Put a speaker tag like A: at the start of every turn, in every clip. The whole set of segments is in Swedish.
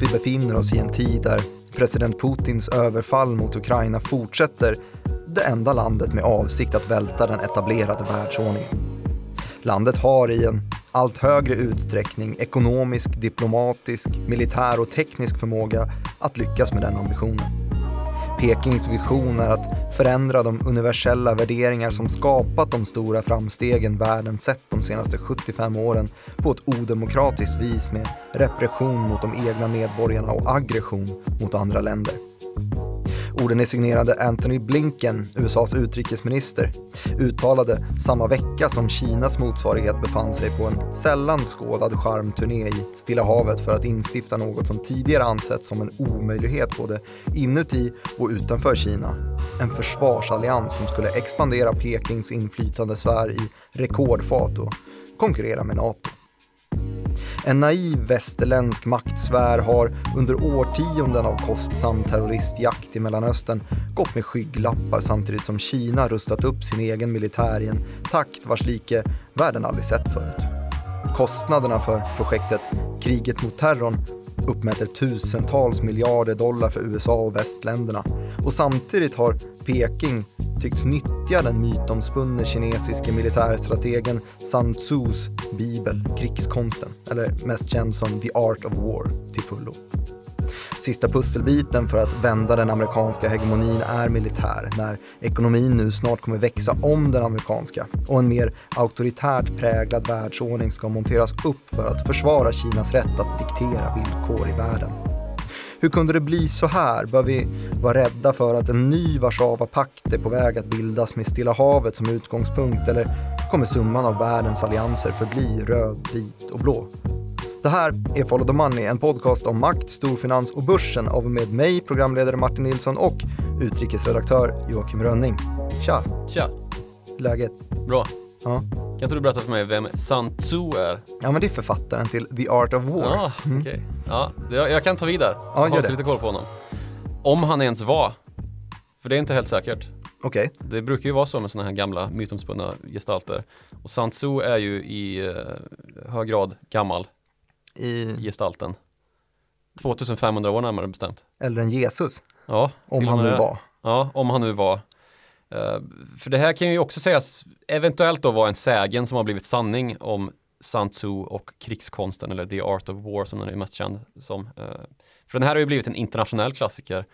A: att vi befinner oss i en tid där president Putins överfall mot Ukraina fortsätter, det enda landet med avsikt att välta den etablerade världsordningen. Landet har i en allt högre utsträckning ekonomisk, diplomatisk, militär och teknisk förmåga att lyckas med den ambitionen. Pekings vision är att förändra de universella värderingar som skapat de stora framstegen världen sett de senaste 75 åren på ett odemokratiskt vis med repression mot de egna medborgarna och aggression mot andra länder. Orden är signerade Anthony Blinken, USAs utrikesminister, uttalade samma vecka som Kinas motsvarighet befann sig på en sällan skådad charmturné i Stilla havet för att instifta något som tidigare ansetts som en omöjlighet både inuti och utanför Kina. En försvarsallians som skulle expandera Pekings inflytandesfär i rekordfart och konkurrera med NATO. En naiv västerländsk maktsfär har under årtionden av kostsam terroristjakt i Mellanöstern gått med skygglappar samtidigt som Kina rustat upp sin egen militär i en takt vars like världen aldrig sett förut. Kostnaderna för projektet Kriget mot terrorn uppmäter tusentals miljarder dollar för USA och västländerna och samtidigt har Peking tycks nyttja den mytomspunne kinesiske militärstrategen Sun Tzus bibel, krigskonsten, eller mest känd som The Art of War, till fullo. Sista pusselbiten för att vända den amerikanska hegemonin är militär, när ekonomin nu snart kommer växa om den amerikanska och en mer auktoritärt präglad världsordning ska monteras upp för att försvara Kinas rätt att diktera villkor i världen. Hur kunde det bli så här? Bör vi vara rädda för att en ny Warszawapakt är på väg att bildas med Stilla havet som utgångspunkt eller kommer summan av världens allianser förbli röd, vit och blå? Det här är Follow the Money, en podcast om makt, storfinans och börsen av med mig, programledare Martin Nilsson och utrikesredaktör Joakim Rönning. Tja!
B: Tja!
A: Läget?
B: Bra.
A: Ja.
B: Kan inte du berätta för mig vem Sun Tzu är?
A: ja, men det är författaren till The Art of War.
B: Ja, okej. Ja, det- jag, jag kan ta vid där.
A: Ja,
B: jag har lite koll på honom. Om han ens var. För det är inte helt säkert.
A: Okej,
B: Det brukar ju vara så med sådana här gamla mytomspunna gestalter. Och Sun Tzu är ju i eh, hög grad gammal
A: i
B: gestalten. 2500 år närmare bestämt.
A: äldre än Jesus,
B: Ja,
A: om han nu var.
B: Ja, om han nu var. Eh, för det här kan ju också sägas eventuellt då vara en sägen som har blivit sanning om Sun Tzu och krigskonsten eller The Art of War som den är mest känd som. Eh, för den här har ju blivit en internationell klassiker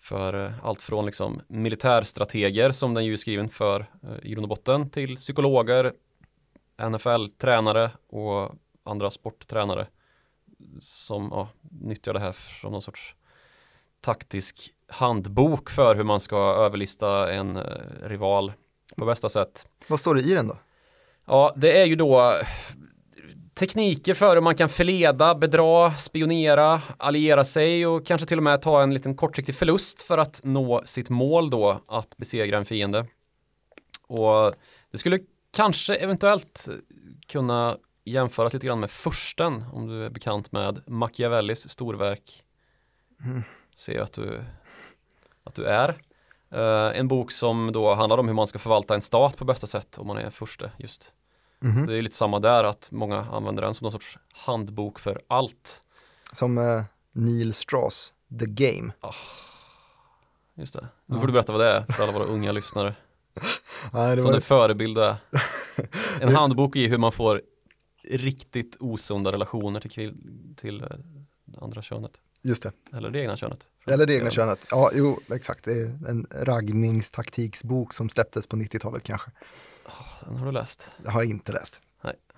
B: för eh, allt från liksom militärstrateger som den ju är skriven för i grund och botten till psykologer, NFL-tränare och andra sporttränare som ja, nyttjar det här som någon sorts taktisk handbok för hur man ska överlista en eh, rival på bästa sätt.
A: Vad står det i den då?
B: Ja, det är ju då tekniker för hur man kan förleda, bedra, spionera, alliera sig och kanske till och med ta en liten kortsiktig förlust för att nå sitt mål då att besegra en fiende. Och det skulle kanske eventuellt kunna jämföras lite grann med försten om du är bekant med Machiavellis storverk. Ser att du, att du är. Eh, en bok som då handlar om hur man ska förvalta en stat på bästa sätt om man är förste just.
A: Mhm.
B: Det är lite samma där att många använder den som någon sorts handbok för allt.
A: Som eh, Neil Strauss, The Game.
B: Just det. Nu får du berätta vad det är för alla våra unga lyssnare.
A: Nej, det
B: Som
A: var,
B: en förebild är. En handbok i hur man får riktigt osunda relationer till, till eh, det andra könet.
A: Just det.
B: Eller det egna könet.
A: Eller det egna könet. Ja, jo, exakt. Det är en raggningstaktiksbok som släpptes på 90-talet kanske.
B: Den har du läst.
A: Det har jag inte läst.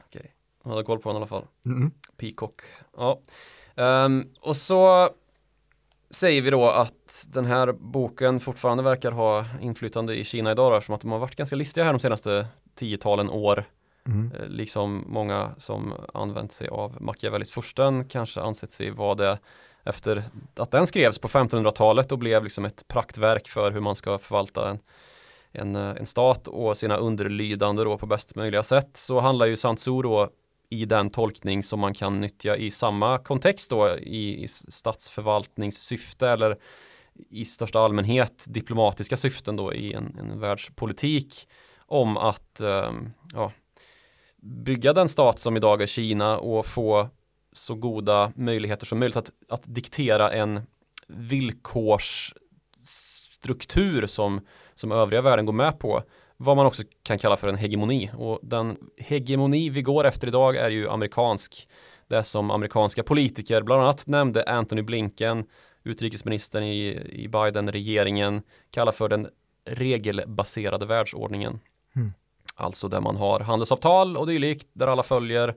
B: Okej. Jag hade koll på den i alla fall.
A: Mm.
B: Peacock. Ja. Ehm, och så säger vi då att den här boken fortfarande verkar ha inflytande i Kina idag då, eftersom att de har varit ganska listiga här de senaste tiotalen år.
A: Mm.
B: Liksom många som använt sig av Machiavellis fursten kanske ansett sig vara det efter att den skrevs på 1500-talet och blev liksom ett praktverk för hur man ska förvalta en, en, eh, en stat och sina underlydande då på bästa möjliga sätt. Så handlar ju Sun då i den tolkning som man kan nyttja i samma kontext då i, i statsförvaltningssyfte eller i största allmänhet diplomatiska syften då i en, en världspolitik om att ehm, ja, bygga den stat som idag är Kina och få så goda möjligheter som möjligt att, att diktera en villkorsstruktur som, som övriga världen går med på vad man också kan kalla för en hegemoni och den hegemoni vi går efter idag är ju amerikansk det som amerikanska politiker bland annat nämnde Anthony Blinken utrikesministern i, i Biden-regeringen kallar för den regelbaserade världsordningen. Mm. Alltså där man har handelsavtal och dylikt där alla följer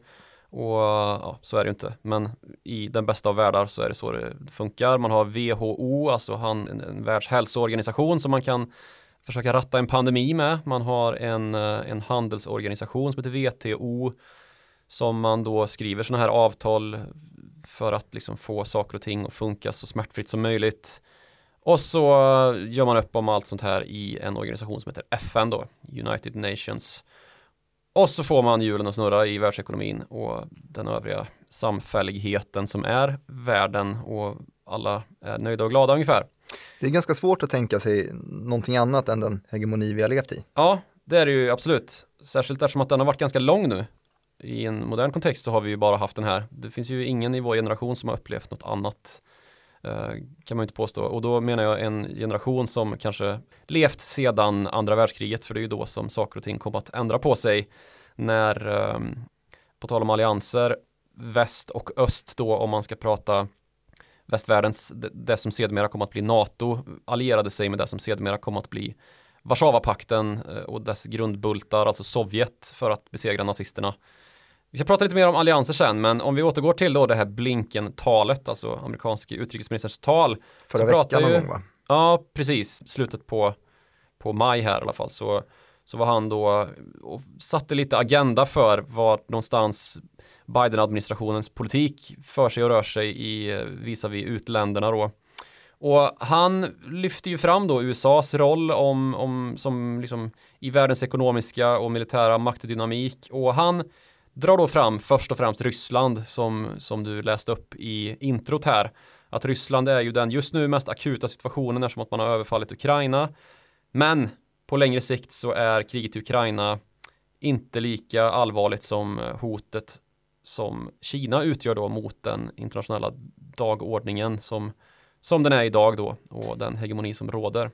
B: och ja, så är det ju inte. Men i den bästa av världar så är det så det funkar. Man har WHO, alltså han, en, en världshälsoorganisation som man kan försöka ratta en pandemi med. Man har en, eh, en handelsorganisation som heter WTO som man då skriver sådana här avtal för att liksom få saker och ting att funka så smärtfritt som möjligt. Och så gör man upp om allt sånt här i en organisation som heter FN då, United Nations. Och så får man hjulen att snurra i världsekonomin och den övriga samfälligheten som är världen och alla är nöjda och glada ungefär.
A: Det är ganska svårt att tänka sig någonting annat än den hegemoni vi har levt i.
B: Ja, det är det ju absolut. Särskilt eftersom att den har varit ganska lång nu. I en modern kontext så har vi ju bara haft den här. Det finns ju ingen i vår generation som har upplevt något annat. Eh, kan man inte påstå. Och då menar jag en generation som kanske levt sedan andra världskriget. För det är ju då som saker och ting kom att ändra på sig. När, ehm, på tal om allianser, väst och öst då om man ska prata västvärldens, det, som sedermera kom att bli NATO, allierade sig med det som sedermera kom att bli Warszawapakten eh, och dess grundbultar, alltså Sovjet, för att besegra nazisterna. Vi ska prata lite mer om allianser sen, men om vi återgår till då det här Blinken-talet, alltså amerikanske utrikesministerns tal.
A: Förra veckan någon gång va?
B: Ja, precis. Slutet på, på maj här i alla fall. Så, så var han då och satte lite agenda för var någonstans Biden-administrationens politik för sig och rör sig i visavi utländerna då. Och han lyfter ju fram då USAs roll om, om, som liksom i världens ekonomiska och militära maktdynamik och han drar då fram först och främst Ryssland som, som du läste upp i introt här. Att Ryssland är ju den just nu mest akuta situationen eftersom att man har överfallit Ukraina. Men på längre sikt så är kriget i Ukraina inte lika allvarligt som hotet som Kina utgör då mot den internationella dagordningen som, som den är idag då och den hegemoni som råder.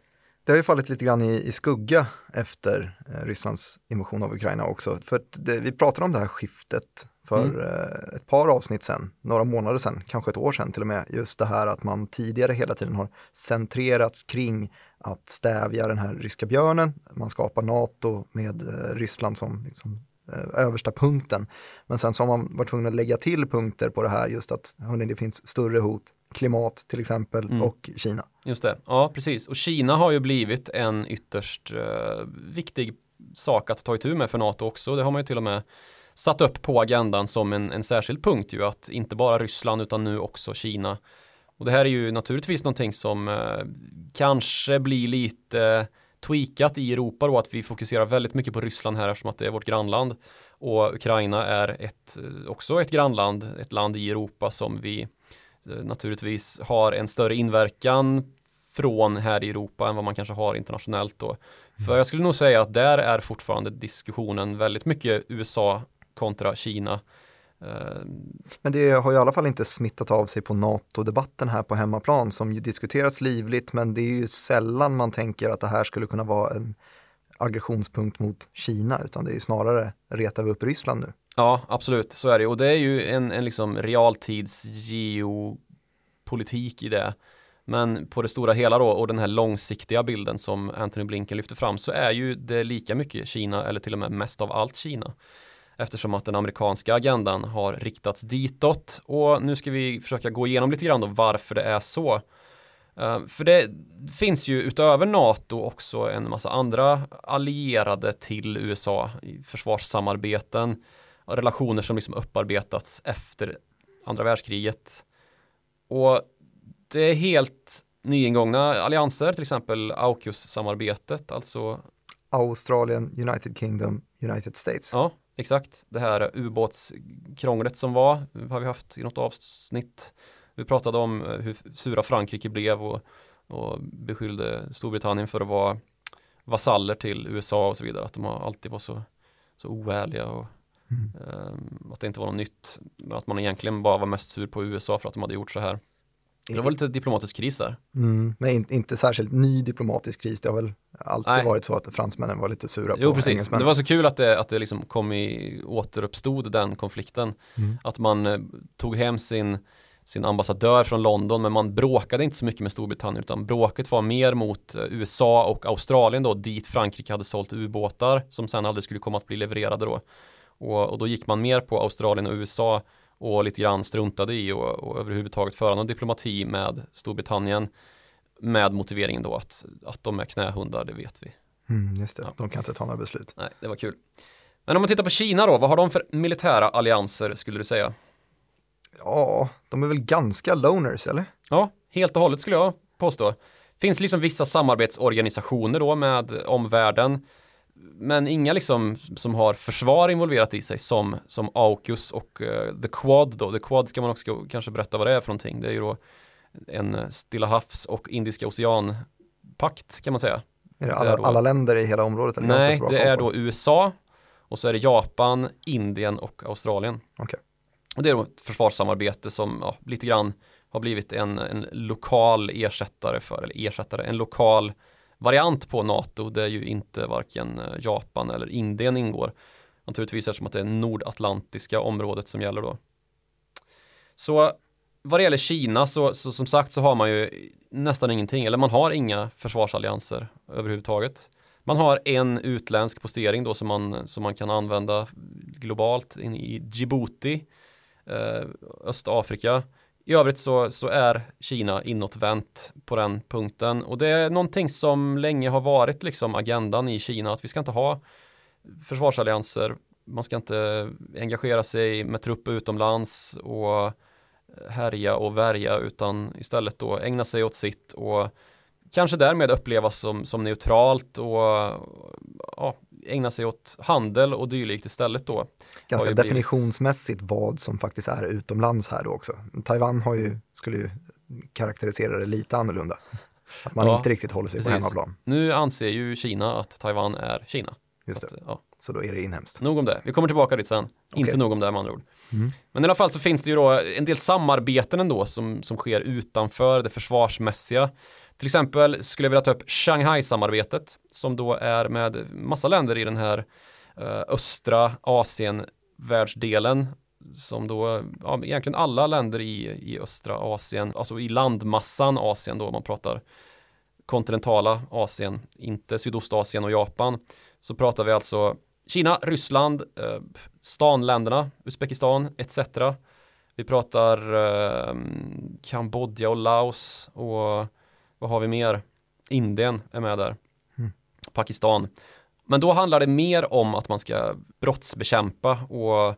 A: Det har ju fallit lite grann i, i skugga efter eh, Rysslands invasion av Ukraina också. För det, vi pratade om det här skiftet för mm. eh, ett par avsnitt sedan, några månader sedan, kanske ett år sedan till och med. Just det här att man tidigare hela tiden har centrerats kring att stävja den här ryska björnen. Man skapar NATO med eh, Ryssland som liksom översta punkten. Men sen så har man varit tvungen att lägga till punkter på det här just att hörni, det finns större hot, klimat till exempel mm. och Kina.
B: Just det, ja precis. Och Kina har ju blivit en ytterst uh, viktig sak att ta itu med för NATO också. Det har man ju till och med satt upp på agendan som en, en särskild punkt ju att inte bara Ryssland utan nu också Kina. Och det här är ju naturligtvis någonting som uh, kanske blir lite tweakat i Europa då att vi fokuserar väldigt mycket på Ryssland här eftersom att det är vårt grannland och Ukraina är ett, också ett grannland, ett land i Europa som vi eh, naturligtvis har en större inverkan från här i Europa än vad man kanske har internationellt då. Mm. För jag skulle nog säga att där är fortfarande diskussionen väldigt mycket USA kontra Kina
A: Eh, men det har ju i alla fall inte smittat av sig på NATO-debatten här på hemmaplan som ju diskuterats livligt men det är ju sällan man tänker att det här skulle kunna vara en aggressionspunkt mot Kina utan det är snarare retar vi upp Ryssland nu.
B: Ja, absolut, så är det och det är ju en, en liksom realtids geopolitik i det. Men på det stora hela då och den här långsiktiga bilden som Anthony Blinken lyfter fram så är ju det lika mycket Kina eller till och med mest av allt Kina eftersom att den amerikanska agendan har riktats ditåt och nu ska vi försöka gå igenom lite grann då varför det är så. Uh, för det finns ju utöver NATO också en massa andra allierade till USA i försvarssamarbeten och relationer som liksom upparbetats efter andra världskriget. Och det är helt nyingångna allianser, till exempel AUKUS-samarbetet, alltså
A: Australien, United Kingdom, United States.
B: Ja, Exakt, det här ubåtskrånglet som var har vi haft i något avsnitt. Vi pratade om eh, hur sura Frankrike blev och, och beskyllde Storbritannien för att vara vasaller till USA och så vidare. Att de alltid var så, så oärliga och Mm. Um, att det inte var något nytt, att man egentligen bara var mest sur på USA för att de hade gjort så här. Det var lite diplomatisk kris där.
A: Mm, men inte, inte särskilt ny diplomatisk kris. Det har väl alltid Nej. varit så att fransmännen var lite sura
B: jo,
A: på
B: precis.
A: engelsmän.
B: Det var så kul att det, att det liksom kom i, återuppstod den konflikten. Mm. Att man eh, tog hem sin, sin ambassadör från London men man bråkade inte så mycket med Storbritannien utan bråket var mer mot eh, USA och Australien då dit Frankrike hade sålt ubåtar som sen aldrig skulle komma att bli levererade då. Och, och då gick man mer på Australien och USA och lite grann struntade i och, och överhuvudtaget föra någon diplomati med Storbritannien med motiveringen då att, att de är knähundar, det vet vi.
A: Mm, just det, ja. de kan inte ta några beslut.
B: Nej, det var kul. Men om man tittar på Kina då, vad har de för militära allianser skulle du säga?
A: Ja, de är väl ganska loners, eller?
B: Ja, helt och hållet skulle jag påstå. Finns liksom vissa samarbetsorganisationer då med omvärlden men inga liksom som har försvar involverat i sig som, som AUKUS och uh, The Quad då. The Quad ska man också kanske berätta vad det är för någonting. Det är ju då en Stilla havs och Indiska oceanpakt kan man säga.
A: Är det alla, det då, alla länder i hela området?
B: Eller nej, det är då USA och så är det Japan, Indien och Australien.
A: Okay.
B: Och det är då ett försvarssamarbete som ja, lite grann har blivit en, en lokal ersättare för, eller ersättare, en lokal variant på NATO där ju inte varken eh, Japan eller Indien ingår. Naturligtvis eftersom att det är nordatlantiska området som gäller då. Så vad det gäller Kina så, så, som sagt så har man ju nästan ingenting, eller man har inga försvarsallianser överhuvudtaget. Man har en utländsk postering då som man, som man kan använda globalt in i Djibouti, eh, Östafrika. I övrigt så, så är Kina inåtvänt på den punkten. Och det är någonting som länge har varit liksom agendan i Kina att vi ska inte ha försvarsallianser, man ska inte engagera sig med trupp utomlands och härja och värja utan istället då ägna sig åt sitt och kanske därmed upplevas som, som neutralt och ja, ägna sig åt handel och dylikt istället då.
A: Ganska definitionsmässigt blivit... vad som faktiskt är utomlands här då också. Taiwan har ju, skulle ju karaktärisera det lite annorlunda. Att man ja, inte riktigt håller sig precis. på hemmaplan.
B: Nu anser ju Kina att Taiwan är Kina.
A: Just det. Att, ja. Så då är det inhemskt.
B: Nog om det. Vi kommer tillbaka dit sen. Okay. Inte nog om det med andra ord. Mm. Men i alla fall så finns det ju då en del samarbeten ändå som, som sker utanför det försvarsmässiga. Till exempel skulle jag vilja ta upp Shanghai-samarbetet som då är med massa länder i den här eh, östra Asien-världsdelen som då, ja, egentligen alla länder i, i östra Asien, alltså i landmassan Asien då, om man pratar kontinentala Asien, inte Sydostasien och Japan, så pratar vi alltså Kina, Ryssland, eh, stanländerna, Uzbekistan etc. Vi pratar eh, Kambodja och Laos och vad har vi mer? Indien är med där. Mm. Pakistan. Men då handlar det mer om att man ska brottsbekämpa och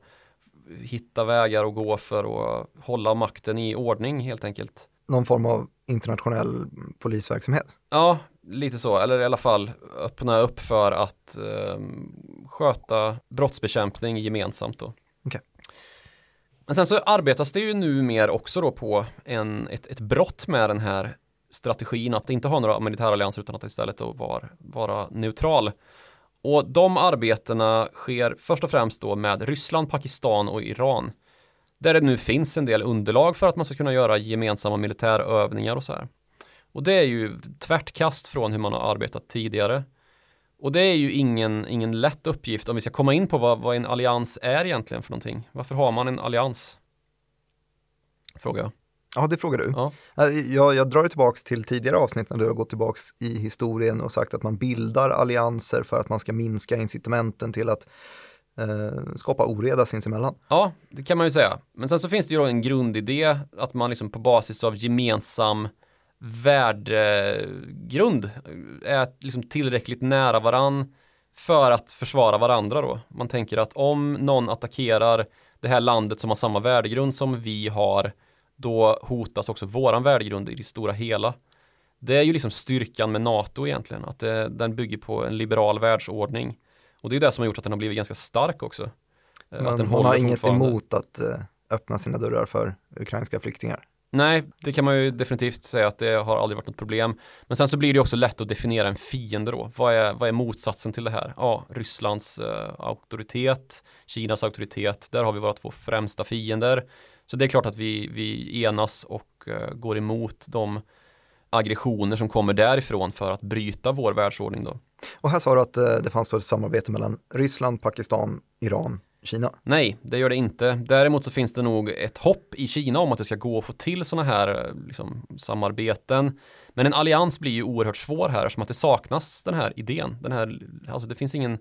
B: hitta vägar att gå för att hålla makten i ordning helt enkelt.
A: Någon form av internationell polisverksamhet?
B: Ja, lite så, eller i alla fall öppna upp för att eh, sköta brottsbekämpning gemensamt då.
A: Okay.
B: Men sen så arbetas det ju nu mer också då på en, ett, ett brott med den här strategin att inte ha några militära allianser utan att istället då vara, vara neutral. Och de arbetena sker först och främst då med Ryssland, Pakistan och Iran. Där det nu finns en del underlag för att man ska kunna göra gemensamma militärövningar och så här. Och det är ju tvärtkast från hur man har arbetat tidigare. Och det är ju ingen, ingen lätt uppgift om vi ska komma in på vad, vad en allians är egentligen för någonting. Varför har man en allians? Frågar jag.
A: Ja, det frågar du. Ja. Äh, jag, jag drar det tillbaka till tidigare avsnitt när du har gått tillbaka i historien och sagt att man bildar allianser för att man ska minska incitamenten till att eh, skapa oreda sinsemellan.
B: Ja, det kan man ju säga. Men sen så finns det ju då en grundidé att man liksom på basis av gemensam värdegrund är liksom tillräckligt nära varann för att försvara varandra då. Man tänker att om någon attackerar det här landet som har samma värdegrund som vi har då hotas också våran värdegrund i det stora hela. Det är ju liksom styrkan med NATO egentligen, att det, den bygger på en liberal världsordning. Och det är det som har gjort att den har blivit ganska stark också.
A: Eh, Men att den man har inget emot att uh, öppna sina dörrar för ukrainska flyktingar?
B: Nej, det kan man ju definitivt säga att det har aldrig varit något problem. Men sen så blir det också lätt att definiera en fiende då. Vad är, vad är motsatsen till det här? Ja, Rysslands eh, auktoritet, Kinas auktoritet, där har vi våra två främsta fiender. Så det är klart att vi, vi enas och eh, går emot de aggressioner som kommer därifrån för att bryta vår världsordning då.
A: Och här sa du att eh, det fanns ett samarbete mellan Ryssland, Pakistan, Iran, Kina?
B: Nej, det gör det inte. Däremot så finns det nog ett hopp i Kina om att det ska gå att få till sådana här eh, liksom, samarbeten. Men en allians blir ju oerhört svår här som att det saknas den här idén. Den här, alltså det finns ingen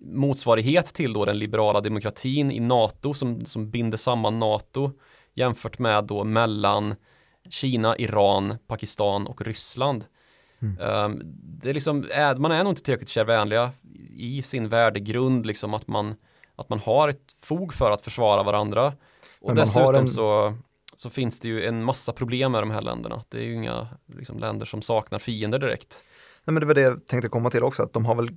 B: motsvarighet till då den liberala demokratin i NATO som, som binder samman NATO jämfört med då mellan Kina, Iran, Pakistan och Ryssland. Mm. Um, det är liksom, man är nog inte tillräckligt kärvänliga i sin värdegrund, liksom att man, att man har ett fog för att försvara varandra. Och dessutom en... så, så finns det ju en massa problem med de här länderna. Det är ju inga liksom, länder som saknar fiender direkt.
A: Nej, men det var det jag tänkte komma till också, att de har väl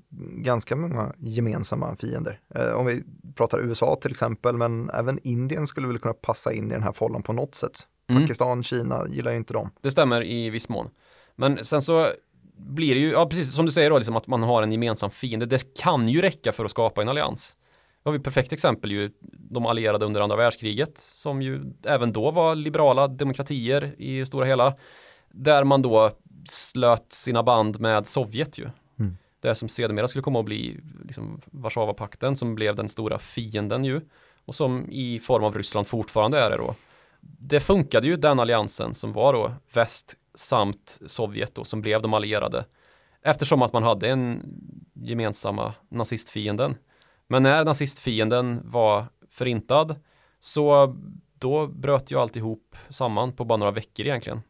A: ganska många gemensamma fiender. Eh, om vi pratar USA till exempel, men även Indien skulle väl kunna passa in i den här follan på något sätt. Mm. Pakistan, Kina gillar ju inte dem.
B: Det stämmer i viss mån. Men sen så blir det ju, ja precis som du säger då, liksom att man har en gemensam fiende. Det kan ju räcka för att skapa en allians. Vi har vi perfekt exempel ju de allierade under andra världskriget som ju även då var liberala demokratier i stora hela. Där man då slöt sina band med Sovjet ju. Mm. Det som sedermera skulle komma att bli liksom Warszawapakten som blev den stora fienden ju. Och som i form av Ryssland fortfarande är det då. Det funkade ju den alliansen som var då väst samt Sovjet då som blev de allierade. Eftersom att man hade en gemensamma nazistfienden. Men när nazistfienden var förintad så då bröt ju alltihop samman på bara några veckor egentligen.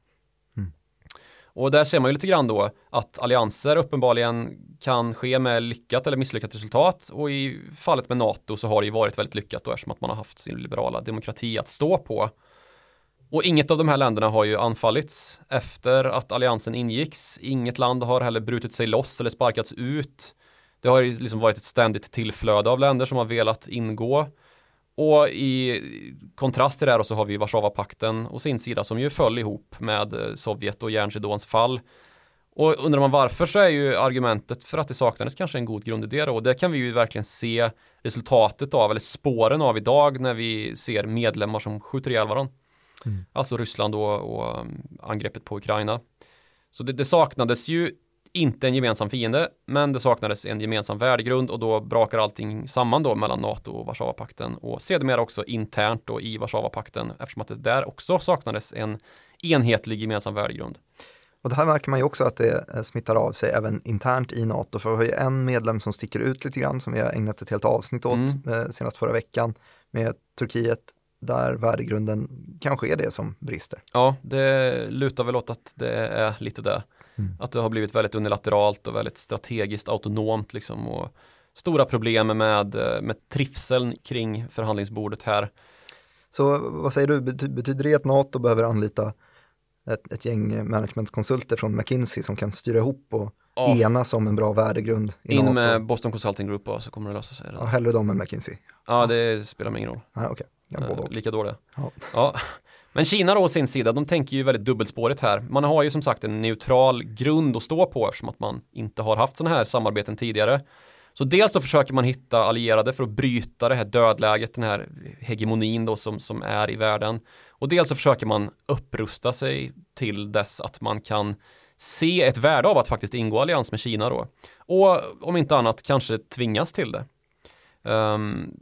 B: Och där ser man ju lite grann då att allianser uppenbarligen kan ske med lyckat eller misslyckat resultat och i fallet med NATO så har det ju varit väldigt lyckat då eftersom att man har haft sin liberala demokrati att stå på. Och inget av de här länderna har ju anfallits efter att alliansen ingicks. Inget land har heller brutit sig loss eller sparkats ut. Det har ju liksom varit ett ständigt tillflöde av länder som har velat ingå. Och i kontrast till det här så har vi Warszawapakten och sin sida som ju föll ihop med Sovjet och järnridåns fall. Och undrar man varför så är ju argumentet för att det saknades kanske en god grundidé då. Och det kan vi ju verkligen se resultatet av, eller spåren av idag när vi ser medlemmar som skjuter ihjäl varandra. Mm. Alltså Ryssland och, och um, angreppet på Ukraina. Så det, det, saknades ju inte en gemensam fiende, men det saknades en gemensam värdegrund och då brakar allting samman då mellan NATO och Warszawapakten och sedermera också internt då i Warszawapakten eftersom att det där också saknades en enhetlig gemensam värdegrund.
A: Och det här märker man ju också att det eh, smittar av sig även internt i NATO, för vi har ju en medlem som sticker ut lite grann som vi har ägnat ett helt avsnitt åt mm. Eh, senast förra veckan med Turkiet där värdegrunden kanske är det som brister.
B: Ja, det lutar väl åt att det är lite det. Mm. Att det har blivit väldigt unilateralt och väldigt strategiskt autonomt liksom och stora problem med, med trivseln kring förhandlingsbordet här.
A: Så vad säger du, betyder det att NATO behöver anlita ett, ett gäng managementkonsulter från McKinsey som kan styra ihop och ja. enas om en bra värdegrund?
B: In NATO? med Boston Consulting Group så kommer det lösa sig.
A: Ja, hellre dem än McKinsey.
B: Ja, det spelar mig ingen roll.
A: Ah, okay.
B: Ja, eh, lika dåliga. Ja. ja. Men Kina då å sin sida, de tänker ju väldigt dubbelspårigt här. Man har ju som sagt en neutral grund att stå på eftersom att man inte har haft sådana här samarbeten tidigare. Så dels så försöker man hitta allierade för att bryta det här dödläget, den här hegemonin då som, som är i världen. Och dels så försöker man upprusta sig till dess att man kan se ett värde av att faktiskt ingå allians med Kina då. Och om inte annat kanske tvingas till det. Um,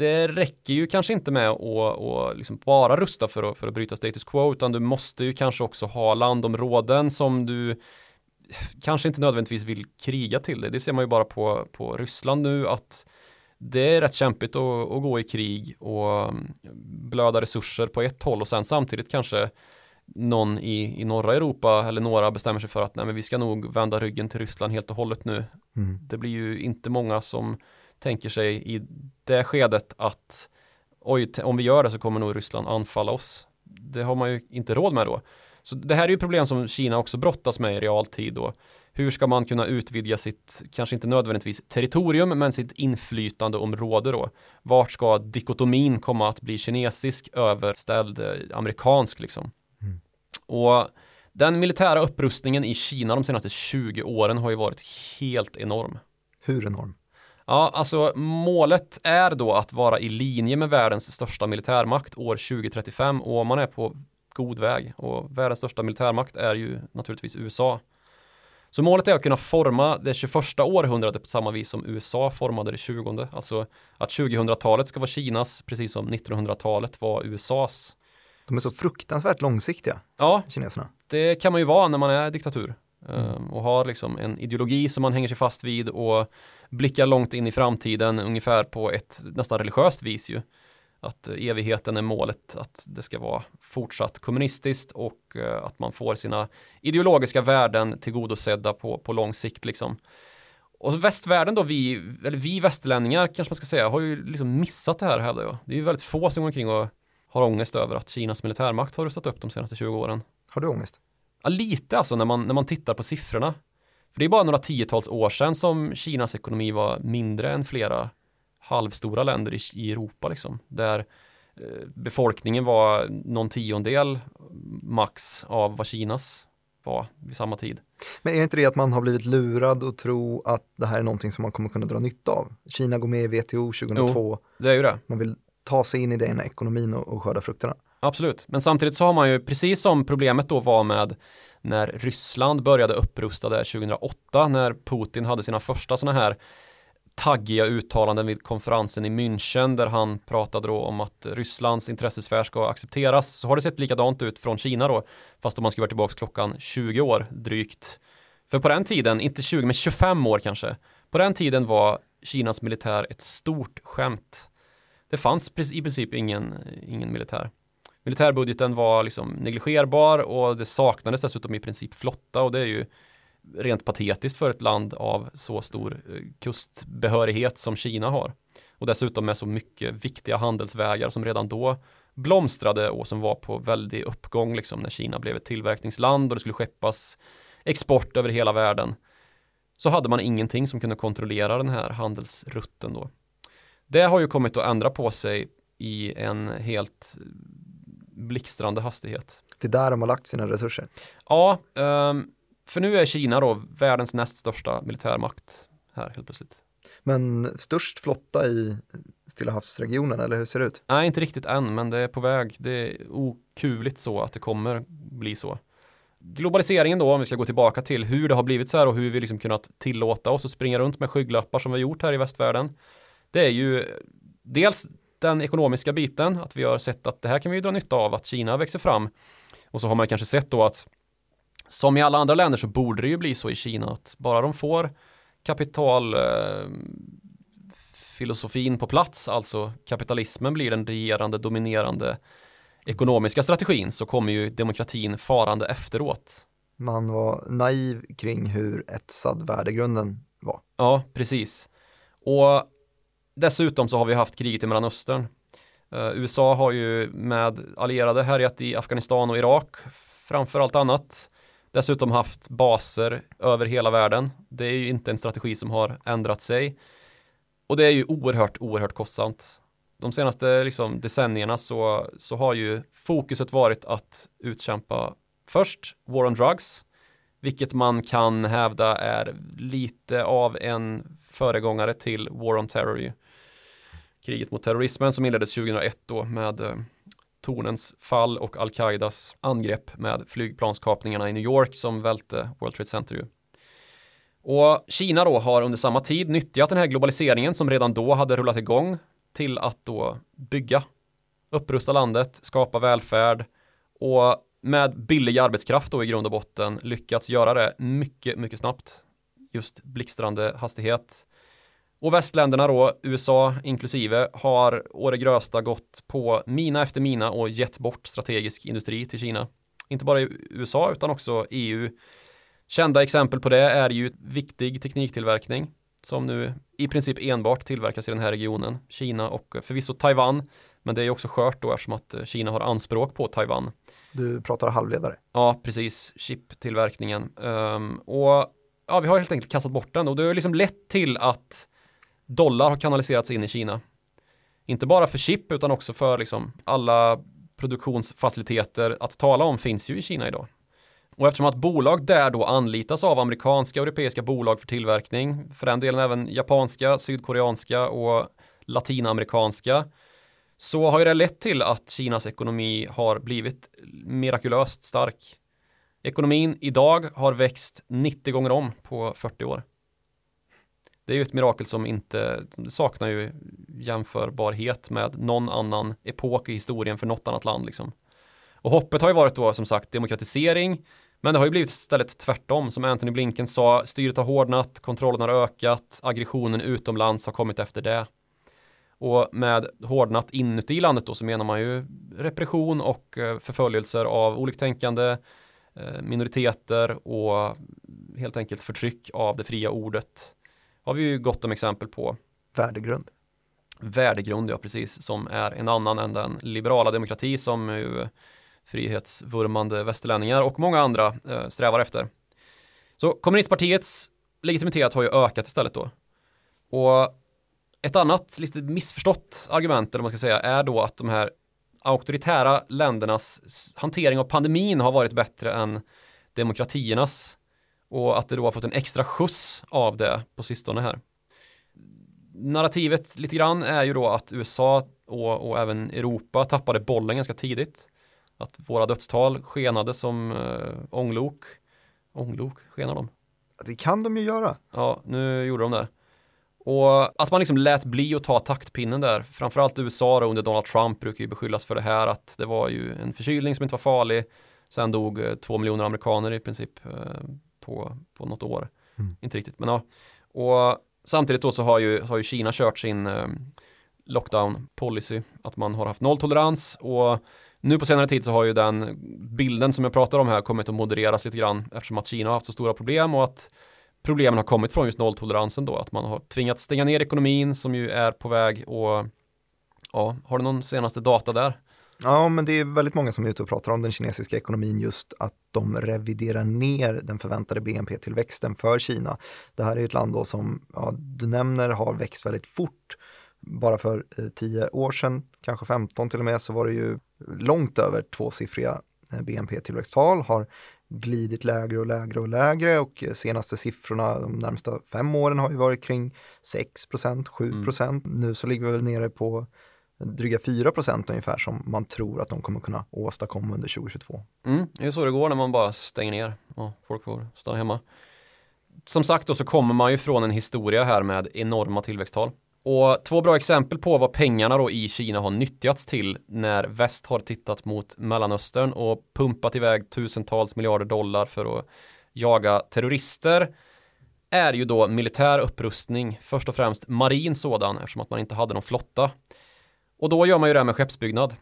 B: det räcker ju kanske inte med att liksom bara rusta för att, för att bryta status quo utan du måste ju kanske också ha landområden som du kanske inte nödvändigtvis vill kriga till det. Det ser man ju bara på, på Ryssland nu att det är rätt kämpigt att, att gå i krig och mm, blöda resurser på ett håll och sen samtidigt kanske någon i, i norra Europa eller några bestämmer sig för att nej, men vi ska nog vända ryggen till Ryssland helt och hållet nu. Mm. Det blir ju inte många som tänker sig i det skedet att oj, om vi gör det så kommer nog Ryssland anfalla oss. Det har man ju inte råd med då. Så det här är ju problem som Kina också brottas med i realtid då. Hur ska man kunna utvidga sitt, kanske inte nödvändigtvis territorium, men sitt inflytande område då? Vart ska dikotomin komma att bli kinesisk överställd eh, amerikansk liksom? Mm. Och den militära upprustningen i Kina de senaste 20 åren har ju varit helt enorm.
A: Hur enorm?
B: Ja, alltså målet är då att vara i linje med världens största militärmakt år 2035 och man är på god väg och världens största militärmakt är ju naturligtvis USA. Så målet är att kunna forma det 21 århundradet på samma vis som USA formade det 20. Alltså att 2000-talet ska vara Kinas precis som 1900-talet var USAs.
A: De är så fruktansvärt långsiktiga,
B: Ja,
A: kineserna.
B: det kan man ju vara när man är diktatur. Ehm, och har liksom en ideologi som man hänger sig fast vid och blickar långt in i framtiden ungefär på ett nästan religiöst vis ju. Att eh, evigheten är målet, att det ska vara fortsatt kommunistiskt och eh, att man får sina ideologiska värden tillgodosedda på, på lång sikt liksom. Och västvärlden då, vi, eller vi västerlänningar kanske man ska säga, har ju liksom missat det här hävdar jag. Det är ju väldigt få som går omkring och har ångest över att Kinas militärmakt har rustat upp de senaste 20 åren.
A: Har du ångest?
B: Ja, lite alltså när man, när man tittar på siffrorna. För det är bara några tiotals år sedan som Kinas ekonomi var mindre än flera halvstora länder i, i Europa liksom. Där eh, befolkningen var någon tiondel max av vad Kinas var vid samma tid.
A: Men är inte det att man har blivit lurad och tro att det här är någonting som man kommer kunna dra nytta av? Kina går med i WTO 2002,
B: Det är ju det.
A: man vill ta sig in i den ekonomin och, och skörda frukterna.
B: Absolut, men samtidigt så har man ju precis som problemet då var med när Ryssland började upprusta där 2008 när Putin hade sina första sådana här taggiga uttalanden vid konferensen i München där han pratade då om att Rysslands intressesfär ska accepteras så har det sett likadant ut från Kina då fast om man ska vara tillbaka klockan 20 år drygt. För på den tiden, inte 20 men 25 år kanske på den tiden var Kinas militär ett stort skämt. Det fanns i princip ingen, ingen militär militärbudgeten var liksom negligerbar och det saknades dessutom i princip flotta och det är ju rent patetiskt för ett land av så stor eh, kustbehörighet som Kina har. Och dessutom med så mycket viktiga handelsvägar som redan då blomstrade och som var på väldig uppgång liksom när Kina blev ett tillverkningsland och det skulle skeppas export över hela världen. Så hade man ingenting som kunde kontrollera den här handelsrutten då. Det har ju kommit att ändra på sig i en helt blixtrande hastighet.
A: Det är där de har lagt sina resurser.
B: Ja, ehm, för nu är Kina då världens näst största militärmakt här helt plötsligt.
A: Men störst flotta i Stilla havsregionen, eller hur ser det ut?
B: Nej, inte riktigt än, men det är på väg. Det är okuvligt så att det kommer bli så. Globaliseringen då, om vi ska gå tillbaka till hur det har blivit så här och hur vi liksom kunnat tillåta oss att springa runt med skygglappar som vi har gjort här i västvärlden. Det är ju dels den ekonomiska biten, att vi har sett att det här kan vi dra nytta av, att Kina växer fram. Och så har man kanske sett då att som i alla andra länder så borde det ju bli så i Kina att bara de får kapital eh, på plats, alltså kapitalismen blir den regerande, dominerande ekonomiska strategin så kommer ju demokratin farande efteråt.
A: Man var naiv kring hur etsad värdegrunden var.
B: Ja, precis. Och dessutom så har vi haft kriget i Mellanöstern. Eh, USA har ju med allierade härjat i Afghanistan och Irak framför allt annat. Dessutom haft baser över hela världen. Det är ju inte en strategi som har ändrat sig. Och det är ju oerhört, oerhört kostsamt. De senaste liksom, decennierna så, så har ju fokuset varit att utkämpa först War on Drugs, vilket man kan hävda är lite av en föregångare till War on Terror. ju. Kriget mot terrorismen som inleddes 2001 då med eh, tornens fall och Al-Qaidas angrepp med flygplanskapningarna i New York som välte World Trade Center ju. Och Kina då har under samma tid nyttjat den här globaliseringen som redan då hade rullat igång till att då bygga, upprusta landet, skapa välfärd och med billig arbetskraft då i grund och botten lyckats göra det mycket, mycket snabbt. Just blixtrande hastighet. Och västländerna då, USA inklusive, har å det grövsta gått på mina efter mina och gett bort strategisk industri till Kina. Inte bara i USA utan också EU. Kända exempel på det är ju viktig tekniktillverkning som nu i princip enbart tillverkas i den här regionen. Kina och förvisso Taiwan. Men det är också skört då eftersom att Kina har anspråk på Taiwan.
A: Du pratar halvledare.
B: Ja, precis. Chiptillverkningen. Um, och ja, vi har helt enkelt kastat bort den och det har liksom lett till att dollar har kanaliserats in i Kina. Inte bara för chip utan också för liksom alla produktionsfaciliteter att tala om finns ju i Kina idag. Och eftersom att bolag där då anlitas av amerikanska och europeiska bolag för tillverkning, för den delen även japanska, sydkoreanska och latinamerikanska, så har ju det lett till att Kinas ekonomi har blivit mirakulöst stark. Ekonomin idag har växt 90 gånger om på 40 år. Det är ju ett mirakel som inte saknar ju jämförbarhet med någon annan epok i historien för något annat land. Liksom. Och hoppet har ju varit då som sagt demokratisering, men det har ju blivit istället tvärtom. Som Anthony Blinken sa, styret har hårdnat, kontrollen har ökat, aggressionen utomlands har kommit efter det. Och med hårdnat inuti landet då så menar man ju repression och eh, förföljelser av oliktänkande, eh, minoriteter och helt enkelt förtryck av det fria ordet. Har vi ju gott om exempel på.
A: Värdegrund.
B: Värdegrund, ja precis, som är en annan än den liberala demokrati som ju frihetsvurmande västerlänningar och många andra eh, strävar efter. Så kommunistpartiets legitimitet har ju ökat istället då. Och ett annat lite missförstått argument, eller man ska säga, är då att de här auktoritära ländernas hantering av pandemin har varit bättre än demokratiernas och att det då har fått en extra skjuts av det på sistone här. Narrativet lite grann är ju då att USA och, och även Europa tappade bollen ganska tidigt. Att våra dödstal skenade som äh, ånglok. Ånglok, skenar de?
A: Det kan de ju göra.
B: Ja, nu gjorde de det. Och att man liksom lät bli att ta taktpinnen där, framförallt USA då under Donald Trump brukar ju beskyllas för det här att det var ju en förkylning som inte var farlig. Sen dog eh, två miljoner amerikaner i princip eh, på, på något år. Mm. Inte riktigt, men ja. Och samtidigt då så har ju, har ju Kina kört sin eh, lockdown policy, att man har haft nolltolerans och nu på senare tid så har ju den bilden som jag pratar om här kommit att modereras lite grann eftersom att Kina har haft så stora problem och att problemen har kommit från just nolltoleransen då, att man har tvingats stänga ner ekonomin som ju är på väg och ja, har du någon senaste data där?
A: Ja, men det är väldigt många som är ute och pratar om den kinesiska ekonomin just att de reviderar ner den förväntade BNP-tillväxten för Kina. Det här är ett land då som ja, du nämner har växt väldigt fort. Bara för eh, tio år sedan, kanske 15 till och med, så var det ju långt över tvåsiffriga eh, BNP-tillväxttal, har glidit lägre och lägre och lägre och senaste siffrorna de närmsta fem åren har ju varit kring 6% 7 mm. Nu så ligger vi väl nere på dryga 4% ungefär som man tror att de kommer kunna åstadkomma under 2022.
B: Mm, det är så det går när man bara stänger ner och folk får stanna hemma. Som sagt då så kommer man ju från en historia här med enorma tillväxttal. Och två bra exempel på vad pengarna då i Kina har nyttjats till när väst har tittat mot Mellanöstern och pumpat iväg tusentals miljarder dollar för att jaga terrorister är ju då militär upprustning, först och främst marin sådan eftersom att man inte hade någon flotta. Och då gör man ju det här med skeppsbyggnad.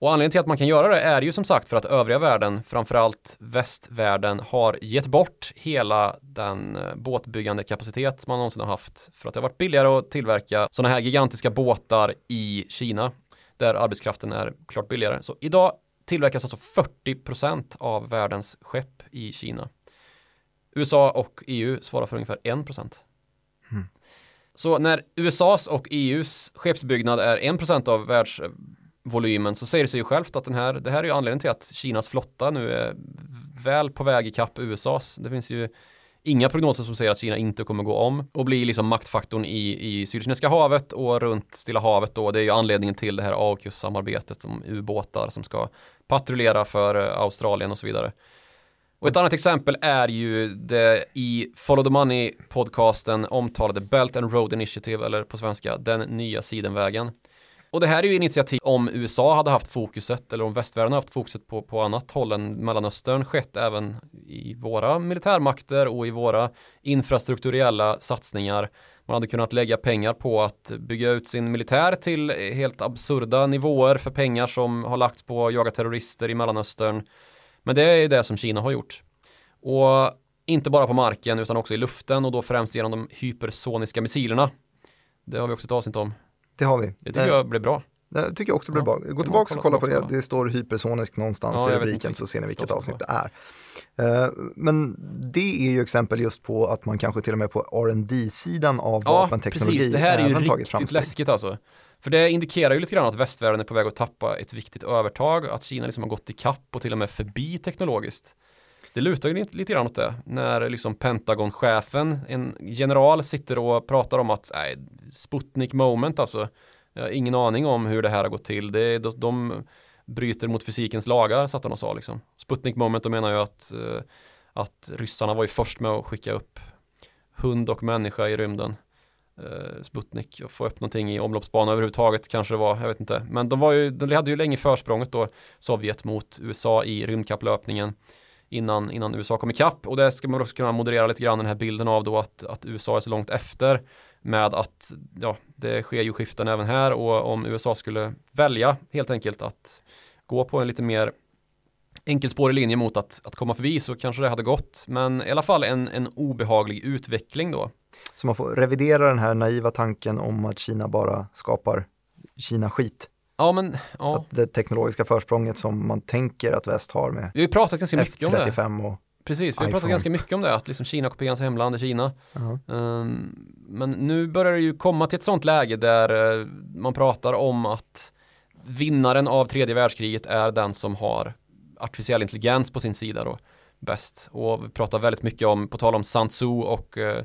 B: Och anledningen till att man kan göra det är ju som sagt för att övriga världen, framförallt västvärlden, har gett bort hela den eh, båtbyggande kapacitet man någonsin har haft. För att det har varit billigare att tillverka sådana här gigantiska båtar i Kina, där arbetskraften är klart billigare. Så idag tillverkas alltså 40% av världens skepp i Kina. USA och EU svarar för ungefär 1%. Mm. Så när USAs och EUs skeppsbyggnad är 1% av världs volymen så säger det sig ju självt att den här, det här är ju anledningen till att Kinas flotta nu är väl på väg i kapp USAs. Det finns ju inga prognoser som säger att Kina inte kommer gå om och bli liksom maktfaktorn i, i Sydkinesiska havet och runt Stilla havet då. Det är ju anledningen till det här AUKUS-samarbetet om ubåtar som ska patrullera för eh, Australien och så vidare. Och ett annat exempel är ju det i Follow the Money podcasten omtalade Belt and Road Initiative eller på svenska den nya sidenvägen och det här är ju initiativ om USA hade haft fokuset eller om västvärlden haft fokuset på, på annat håll än Mellanöstern skett även i våra militärmakter och i våra infrastrukturella satsningar. Man hade kunnat lägga pengar på att bygga ut sin militär till helt absurda nivåer för pengar som har lagts på att jaga terrorister i Mellanöstern. Men det är det som Kina har gjort. Och inte bara på marken utan också i luften och då främst genom de hypersoniska missilerna. Det har vi också ett avsnitt om.
A: Det har vi.
B: Det tycker jag blir bra.
A: Det tycker jag också blir ja, bra. Gå tillbaka och kolla på det. Det står hypersonisk någonstans ja, i rubriken så ser ni vilket avsnitt det är. Uh, men det är ju exempel just på att man kanske till och med på rd sidan av ja, vapenteknologi
B: precis. Det här är ju riktigt läskigt alltså. För det indikerar ju lite grann att västvärlden är på väg att tappa ett viktigt övertag, att Kina liksom har gått i kapp och till och med förbi teknologiskt. Det lutar ju lite, grann åt det, när liksom Pentagon-chefen, en general, sitter och pratar om att nej, Sputnik moment alltså. Jag har ingen aning om hur det här har gått till. Det, de, de bryter mot fysikens lagar, satt han och sa liksom. Sputnik moment, då menar jag att, eh, att ryssarna var ju först med att skicka upp hund och människa i rymden. Eh, Sputnik och få upp någonting i omloppsbana överhuvudtaget kanske det var, jag vet inte. Men de, var ju, de hade ju länge försprånget då Sovjet mot USA i rymdkapplöpningen innan, innan USA kom ikapp och det ska man också kunna moderera lite grann den här bilden av då att, att USA är så långt efter med att ja, det sker ju skiften även här och om USA skulle välja helt enkelt att gå på en lite mer enkelspårig linje mot att, att komma förbi så kanske det hade gått. Men i alla fall en, en obehaglig utveckling då.
A: Så man får revidera den här naiva tanken om att Kina bara skapar Kina-skit.
B: Ja, men ja.
A: Att det teknologiska försprånget som man tänker att väst har med
B: Vi har pratat ganska mycket om det.
A: F35 och
B: Precis, vi har pratat ganska mycket om det, att liksom Kina kopierar hans hemland i Kina. Uh -huh. um, men nu börjar det ju komma till ett sånt läge där uh, man pratar om att vinnaren av tredje världskriget är den som har artificiell intelligens på sin sida då bäst. Och vi pratar väldigt mycket om, på tal om Sun och uh,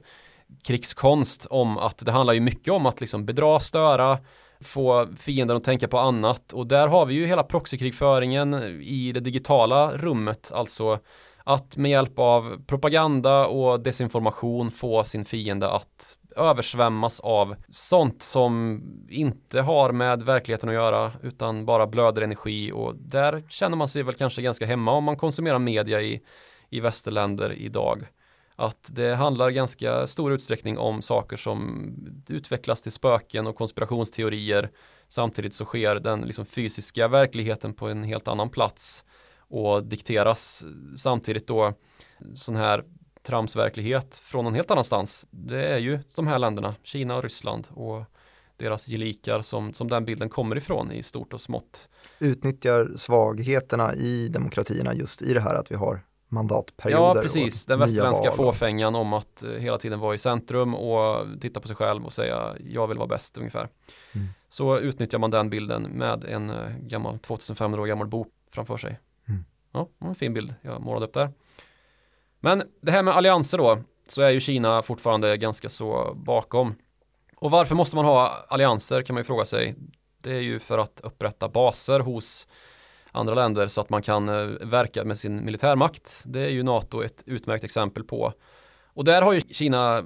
B: krigskonst, om att det handlar ju mycket om att liksom bedra, störa, få fienden att tänka på annat. Och där har vi ju hela proxykrigföringen i det digitala rummet, alltså att med hjälp av propaganda och desinformation få sin fiende att översvämmas av sånt som inte har med verkligheten att göra utan bara blöder energi och där känner man sig väl kanske ganska hemma om man konsumerar media i, i västerländer idag. Att det handlar ganska stor utsträckning om saker som utvecklas till spöken och konspirationsteorier samtidigt så sker den liksom fysiska verkligheten på en helt annan plats och dikteras samtidigt då sån här tramsverklighet från någon helt annanstans. Det är ju de här länderna, Kina och Ryssland och deras gelikar som, som den bilden kommer ifrån i stort och smått.
A: Utnyttjar svagheterna i demokratierna just i det här att vi har mandatperioder.
B: Ja, precis. Den västerländska fåfängan om att eh, hela tiden vara i centrum och titta på sig själv och säga jag vill vara bäst ungefär. Mm. Så utnyttjar man den bilden med en eh, gammal 2500 år gammal bok framför sig. Ja, en fin bild jag målade upp där. Men det här med allianser då, så är ju Kina fortfarande ganska så bakom. Och varför måste man ha allianser kan man ju fråga sig. Det är ju för att upprätta baser hos andra länder så att man kan eh, verka med sin militärmakt. Det är ju NATO ett utmärkt exempel på. Och där har ju Kina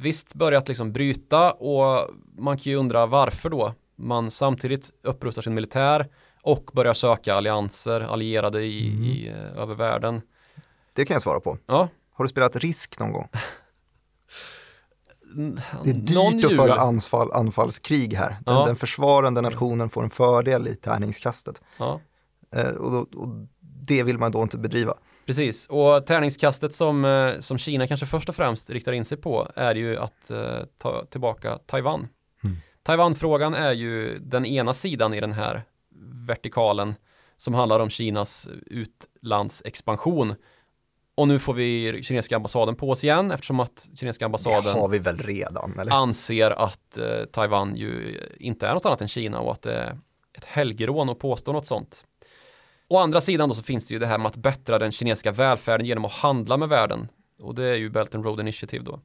B: visst börjat liksom bryta och man kan ju undra varför då man samtidigt upprustar sin militär och börjar söka allianser, allierade i, mm. i, eh, över världen.
A: Det kan jag svara på.
B: Ja.
A: Har du spelat Risk någon gång? Det är dyrt att föra anfall, anfallskrig här. Den, ja. den försvarande nationen får en fördel i tärningskastet.
B: Ja.
A: Eh, och, då, och, det vill man då inte bedriva.
B: Precis, och tärningskastet som, eh, som Kina kanske först och främst riktar in sig på är ju att eh, ta tillbaka Taiwan. Mm. Taiwan-frågan är ju den ena sidan i den här vertikalen som handlar om Kinas utlandsexpansion. Och nu får vi kinesiska ambassaden på oss igen eftersom att kinesiska ambassaden
A: det har vi väl redan, eller?
B: anser att eh, Taiwan ju inte är något annat än Kina och att det är ett helgerån att påstå något sånt. Å andra sidan då så finns det ju det här med att bättra den kinesiska välfärden genom att handla med världen. Och det är ju Belt and Road Initiative då.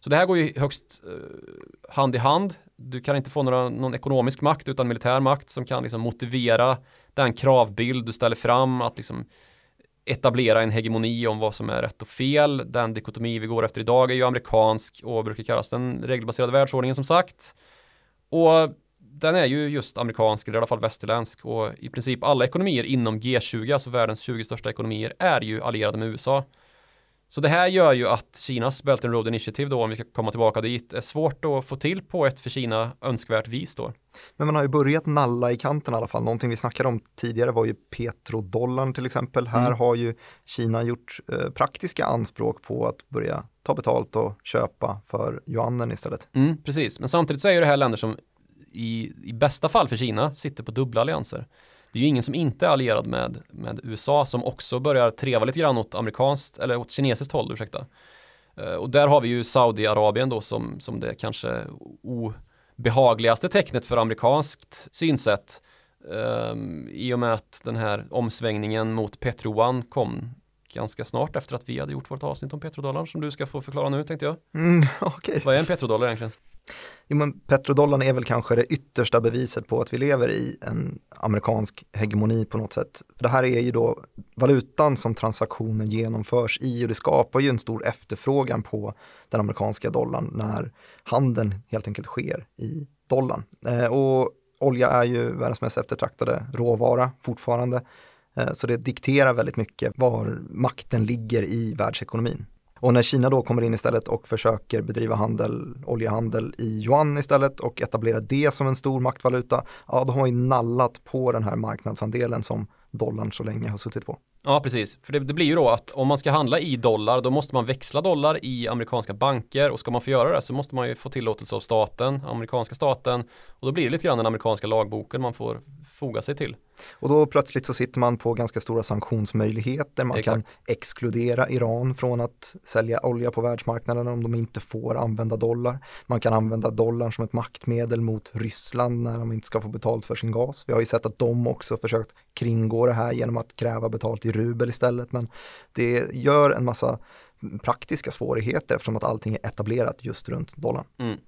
B: Så det här går ju högst eh, hand i hand. Du kan inte få några, någon ekonomisk makt utan militär makt som kan liksom motivera den kravbild du ställer fram att liksom etablera en hegemoni om vad som är rätt och fel. Den dikotomi vi går efter idag är ju amerikansk och brukar kallas den regelbaserade världsordningen som sagt. Och den är ju just amerikansk, eller i alla fall västerländsk och i princip alla ekonomier inom G20, alltså världens 20 största ekonomier, är ju allierade med USA. Så det här gör ju att Kinas Belt and Road Initiative då, om vi ska komma tillbaka dit, är svårt att få till på ett för Kina önskvärt vis då.
A: Men man har ju börjat nalla i kanten i alla fall. Någonting vi snackade om tidigare var ju petrodollarn till exempel. Här mm. har ju Kina gjort eh, praktiska anspråk på att börja ta betalt och köpa för yuanen istället.
B: Mm, precis, men samtidigt så är ju det här länder som i, i bästa fall för Kina sitter på dubbla allianser det är ju ingen som inte är allierad med, med USA som också börjar treva lite grann åt amerikanskt eller åt kinesiskt håll, ursäkta. Uh, och där har vi ju Saudiarabien då som, som det kanske behagligaste tecknet för amerikanskt synsätt um, i och med att den här omsvängningen mot Petro kom ganska snart efter att vi hade gjort vårt avsnitt om petrodollarn som du ska få förklara nu tänkte jag.
A: Mm, okay.
B: Vad är en petrodollar egentligen?
A: Jo men petrodollarn är väl kanske det yttersta beviset på att vi lever i en amerikansk hegemoni på något sätt. Det här är ju då valutan som transaktionen genomförs i och det skapar ju en stor efterfrågan på den amerikanska dollarn när handeln helt enkelt sker i dollarn. Eh, och olja är ju världens mest eftertraktade råvara fortfarande. Eh, så det dikterar väldigt mycket var makten ligger i världsekonomin. Och när Kina då kommer in istället och försöker bedriva handel, oljehandel i yuan istället och etablera det som en stor maktvaluta, ja då har man ju nallat på den här marknadsandelen som dollarn så länge har suttit på.
B: Ja, precis. För det, det, blir ju då att om man ska handla i dollar, då måste man växla dollar i amerikanska banker och ska man få göra det så måste man ju få tillåtelse av staten, amerikanska staten och då blir det lite grann den amerikanska lagboken man får foga sig till.
A: Och då plötsligt så sitter man på ganska stora sanktionsmöjligheter. Man Exakt. kan exkludera Iran från att sälja olja på världsmarknaden om de inte får använda dollar. Man kan använda dollarn som ett maktmedel mot Ryssland när de inte ska få betalt för sin gas. Vi har ju sett att de också försökt kringgå det här genom att kräva betalt i rubel istället. Men det gör en massa praktiska svårigheter eftersom att allting är etablerat just runt dollarn. Mm.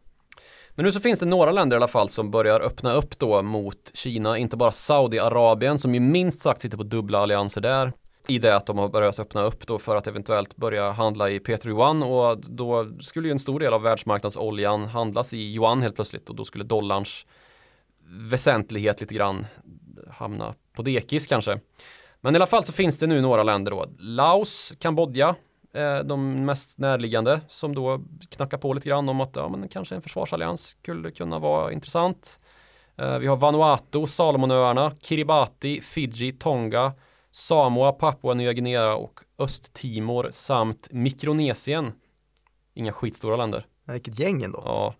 B: Men nu så finns det några länder i alla fall som börjar öppna upp då mot Kina, inte bara Saudiarabien som ju minst sagt sitter på dubbla allianser där i det att de har börjat öppna upp då för att eventuellt börja handla i Petro Yuan och då skulle ju en stor del av världsmarknadsoljan handlas i yuan helt plötsligt och då skulle dollarns väsentlighet lite grann hamna på dekis kanske. Men i alla fall så finns det nu några länder då. Laos, Kambodja, de mest närliggande som då knackar på lite grann om att ja, men kanske en försvarsallians skulle kunna vara intressant. Eh, vi har Vanuatu, Salomonöarna, Kiribati, Fiji, Tonga, Samoa, Papua Nya Guinea och Östtimor samt Mikronesien. Inga skitstora länder.
A: Vilket gäng ändå.
B: Ja.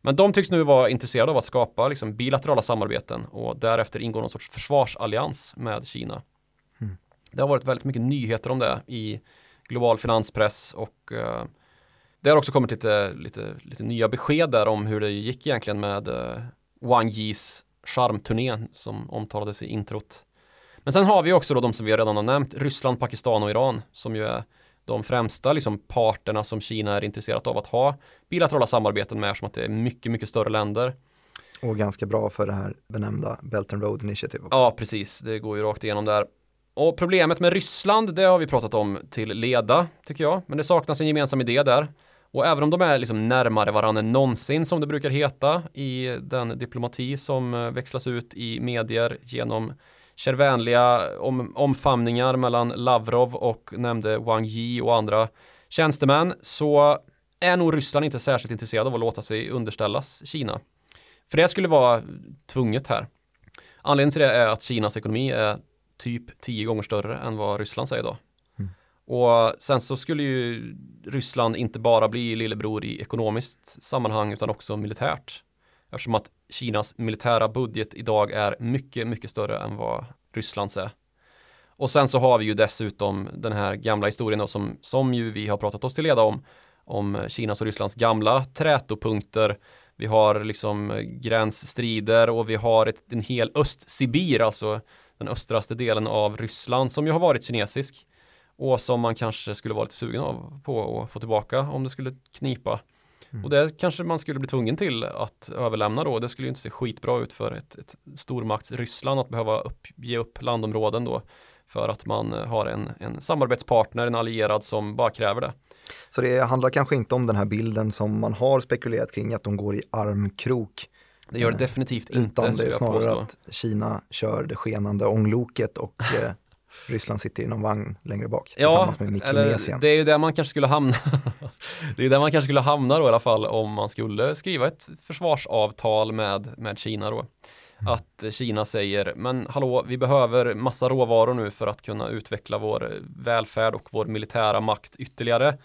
B: Men de tycks nu vara intresserade av att skapa liksom, bilaterala samarbeten och därefter ingå någon sorts försvarsallians med Kina. Mm. Det har varit väldigt mycket nyheter om det i global finanspress och eh, det har också kommit lite, lite, lite nya besked där om hur det gick egentligen med eh, Wang Yis charmturné som omtalades i introt. Men sen har vi också då de som vi redan har nämnt, Ryssland, Pakistan och Iran som ju är de främsta liksom, parterna som Kina är intresserat av att ha bilaterala samarbeten med som att det är mycket, mycket större länder.
A: Och ganska bra för det här benämnda Belt and Road Initiative också.
B: Ja, precis. Det går ju rakt igenom där. Och problemet med Ryssland, det har vi pratat om till leda, tycker jag. Men det saknas en gemensam idé där. Och även om de är liksom närmare varandra än någonsin, som det brukar heta i den diplomati som eh, växlas ut i medier genom kärvänliga om, omfamningar mellan Lavrov och nämnde Wang Yi och andra tjänstemän, så är nog Ryssland inte särskilt intresserad av att låta sig underställas Kina. För det skulle vara tvunget här. Anledningen till det är att Kinas ekonomi är typ tio gånger större än vad Ryssland säger då. Mm. Och sen så skulle ju Ryssland inte bara bli lillebror i ekonomiskt sammanhang utan också militärt. Eftersom att Kinas militära budget idag är mycket, mycket större än vad Rysslands är. Och sen så har vi ju dessutom den här gamla historien då som, som ju vi har pratat oss till leda om, om Kinas och Rysslands gamla trätopunkter. Vi har liksom gränsstrider och vi har ett, en hel Östsibir, alltså den östraste delen av Ryssland som ju har varit kinesisk och som man kanske skulle vara lite sugen av på att få tillbaka om det skulle knipa. Mm. Och det kanske man skulle bli tvungen till att överlämna då. Det skulle ju inte se skitbra ut för ett, ett stormakts Ryssland att behöva upp, ge upp landområden då för att man har en, en samarbetspartner, en allierad som bara kräver det.
A: Så det handlar kanske inte om den här bilden som man har spekulerat kring att de går i armkrok
B: det gör det definitivt inte.
A: Utan det är snarare att Kina kör det skenande ångloket och eh, Ryssland sitter i någon vagn längre bak tillsammans
B: ja,
A: med Mikronesien.
B: det är ju där man kanske skulle hamna. det är där man kanske skulle hamna då i alla fall om man skulle skriva ett försvarsavtal med, med Kina då. Mm. Att Kina säger, men hallå, vi behöver massa råvaror nu för att kunna utveckla vår välfärd och vår militära makt ytterligare.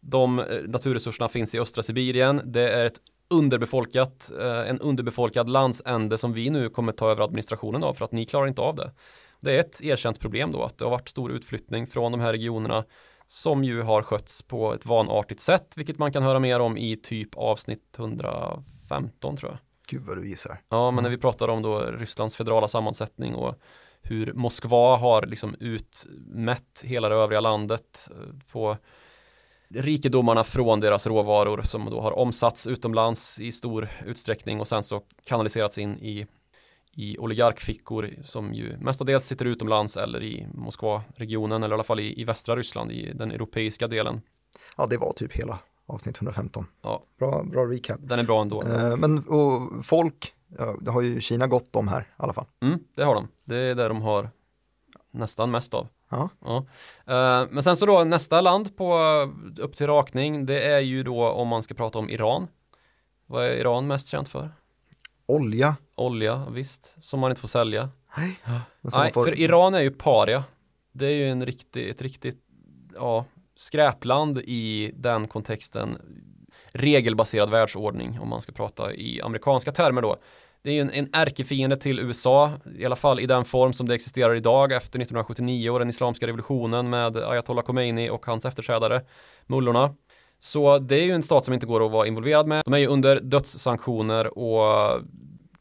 B: De eh, naturresurserna finns i östra Sibirien. Det är ett underbefolkat, eh, en underbefolkad landsände som vi nu kommer ta över administrationen av för att ni klarar inte av det. Det är ett erkänt problem då att det har varit stor utflyttning från de här regionerna som ju har skötts på ett vanartigt sätt, vilket man kan höra mer om i typ avsnitt 115 tror jag.
A: Gud vad du gissar.
B: Ja, men när vi pratar om då Rysslands federala sammansättning och hur Moskva har liksom utmätt hela det övriga landet eh, på rikedomarna från deras råvaror som då har omsatts utomlands i stor utsträckning och sen så kanaliserats in i, i oligarkfickor som ju mestadels sitter utomlands eller i Moskva-regionen eller i alla fall i, i västra Ryssland i den europeiska delen.
A: Ja, det var typ hela avsnitt 115.
B: Ja.
A: Bra, bra recap.
B: Den är bra ändå.
A: Eh, men och folk, ja, det har ju Kina gott om här i alla fall.
B: Mm, det har de. Det är där de har nästan mest av.
A: Ja.
B: Ja. Eh, men sen så då nästa land på upp till rakning, det är ju då om man ska prata om Iran. Vad är Iran mest känt för?
A: Olja.
B: Olja, visst, som man inte får sälja.
A: Nej,
B: Nej,
A: får-
B: för Iran är ju paria. Det är ju en riktig, ett riktigt ja, skräpland i den kontexten. Regelbaserad världsordning om man ska prata i amerikanska termer då. Det är ju en, en ärkefiende till USA, i alla fall i den form som det existerar idag efter 1979 och den islamska revolutionen med Ayatollah Khomeini och hans efterträdare, mullorna. Så det är ju en stat som inte går att vara involverad med. De är ju under dödssanktioner och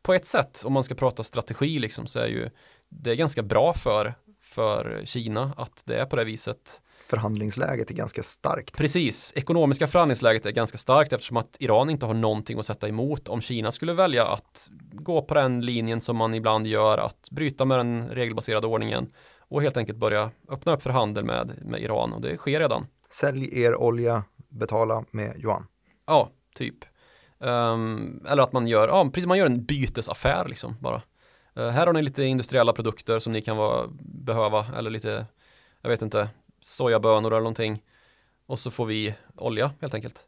B: på ett sätt, om man ska prata strategi liksom, så är ju det är ganska bra för, för Kina att det är på det viset
A: förhandlingsläget är ganska starkt.
B: Precis, ekonomiska förhandlingsläget är ganska starkt eftersom att Iran inte har någonting att sätta emot om Kina skulle välja att gå på den linjen som man ibland gör, att bryta med den regelbaserade ordningen och helt enkelt börja öppna upp för handel med, med Iran och det sker redan.
A: Sälj er olja, betala med yuan.
B: Ja, typ. Ehm, eller att man gör, ja, precis, man gör en bytesaffär liksom bara. Eh, här har ni lite industriella produkter som ni kan vara, behöva eller lite, jag vet inte, sojabönor eller någonting. Och så får vi olja helt enkelt.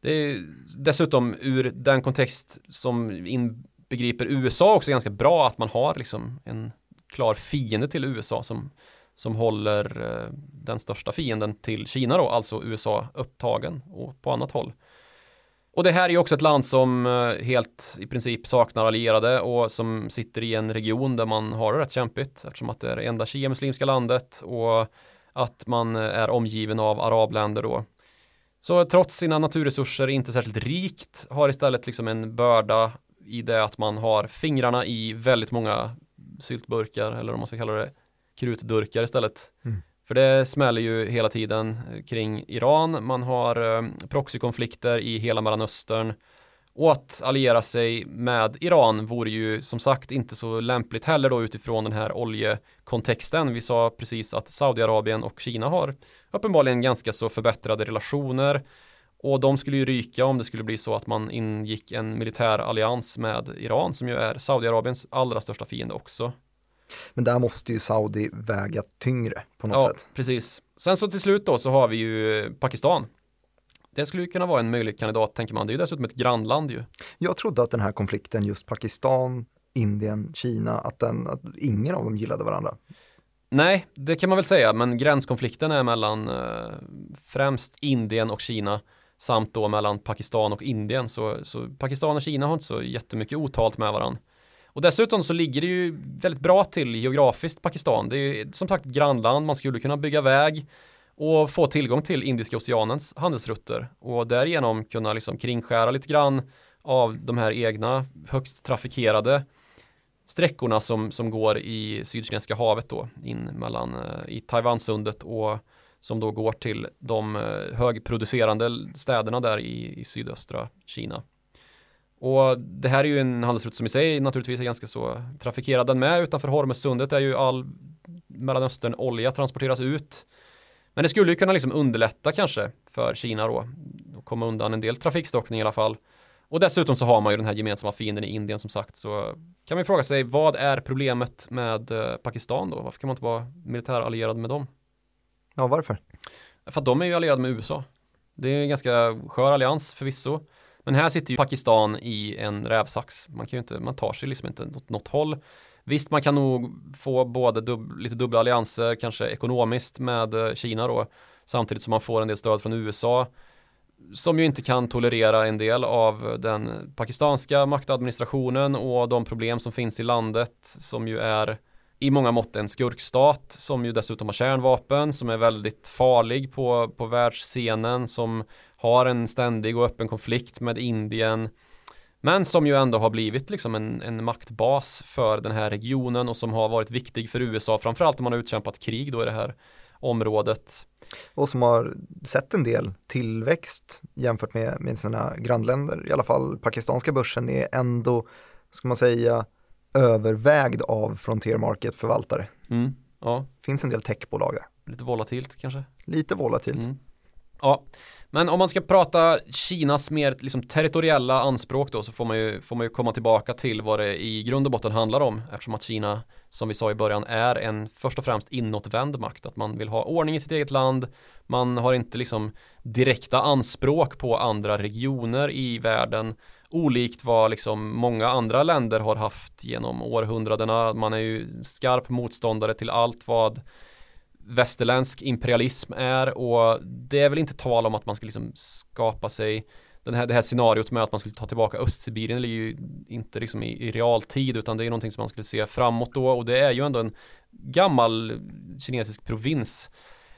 B: Det är dessutom ur den kontext som inbegriper USA också ganska bra att man har liksom en klar fiende till USA som, som håller eh, den största fienden till Kina då, alltså USA upptagen och på annat håll. Och det här är ju också ett land som eh, helt i princip saknar allierade och som sitter i en region där man har det rätt kämpigt eftersom att det är det enda shia-muslimska landet och att man eh, är omgiven av arabländer då. Så trots sina naturresurser inte särskilt rikt har istället liksom en börda i det att man har fingrarna i väldigt många syltburkar eller om man ska kalla det krutdurkar istället.
A: Mm.
B: För det smäller ju hela tiden eh, kring Iran. Man har eh, proxykonflikter i hela Mellanöstern. Och att alliera sig med Iran vore ju som sagt inte så lämpligt heller då utifrån den här oljekontexten. Vi sa precis att Saudiarabien och Kina har uppenbarligen ganska så förbättrade relationer. Och de skulle ju ryka om det skulle bli så att man ingick en militär allians med Iran som ju är Saudiarabiens allra största fiende också.
A: Men där måste ju Saudi väga tyngre på något
B: Ja,
A: sätt.
B: precis. Sen så till slut då så har vi ju Pakistan. Det skulle ju kunna vara en möjlig kandidat tänker man. Det är ju dessutom ett grannland ju.
A: Jag trodde att den här konflikten, just Pakistan, Indien, Kina, att, den, att ingen av dem gillade varandra.
B: Nej, det kan man väl säga, men gränskonflikten är mellan eh, främst Indien och Kina samt då mellan Pakistan och Indien. Så, så Pakistan och Kina har inte så jättemycket otalt med varandra. Och dessutom så ligger det ju väldigt bra till geografiskt Pakistan. Det är ju som sagt grannland, man skulle kunna bygga väg och få tillgång till Indiska oceanens handelsrutter och därigenom kunna liksom kringskära lite grann av de här egna högst trafikerade sträckorna som, som går i Sydkinesiska havet då in mellan eh, i Taiwansundet och som då går till de eh, högproducerande städerna där i, i sydöstra Kina. Och det här är ju en handelsrutt som i sig naturligtvis är ganska så trafikerad den med. Utanför Hormuzsundet är ju all Mellanöstern olja transporteras ut. Men det skulle ju kunna liksom underlätta kanske för Kina då. Och komma undan en del trafikstockning i alla fall. Och dessutom så har man ju den här gemensamma fienden i Indien som sagt. Så kan man ju fråga sig vad är problemet med eh, Pakistan då? Varför kan man inte vara militärallierad med dem?
A: Ja, varför?
B: För att de är ju allierade med USA. Det är en ganska skör allians förvisso. Men här sitter ju Pakistan i en rävsax. Man kan ju inte, man tar sig liksom inte åt något håll. Visst, man kan nog få både dub, lite dubbla allianser, kanske ekonomiskt med eh, Kina då, samtidigt som man får en del stöd från USA, som ju inte kan tolerera en del av den pakistanska maktadministrationen och de problem som finns i landet, som ju är i många mått en skurkstat, som ju dessutom har kärnvapen, som är väldigt farlig på, på världsscenen, som har en ständig och öppen konflikt med Indien. Men som ju ändå har blivit liksom en, en maktbas för den här regionen och som har varit viktig för USA, framförallt när man har utkämpat krig då i det här området.
A: Och som har sett en del tillväxt jämfört med, med sina grannländer. I alla fall pakistanska börsen är ändå, ska man säga, övervägd av Frontier Market-förvaltare.
B: Mm, ja.
A: finns en del techbolag där.
B: Lite volatilt kanske?
A: Lite volatilt.
B: Mm. Ja, men om man ska prata Kinas mer liksom, territoriella anspråk då så får man, ju, får man ju komma tillbaka till vad det i grund och botten handlar om eftersom att Kina som vi sa i början är en först och främst inåtvänd makt. Att man vill ha ordning i sitt eget land man har inte liksom direkta anspråk på andra regioner i världen olikt vad liksom många andra länder har haft genom århundradena. Man är ju skarp motståndare till allt vad västerländsk imperialism är och det är väl inte tal om att man ska liksom skapa sig den här, det här scenariot med att man skulle ta tillbaka Östsibirien ligger ju inte liksom i, i realtid utan det är någonting som man skulle se framåt då och det är ju ändå en gammal kinesisk provins.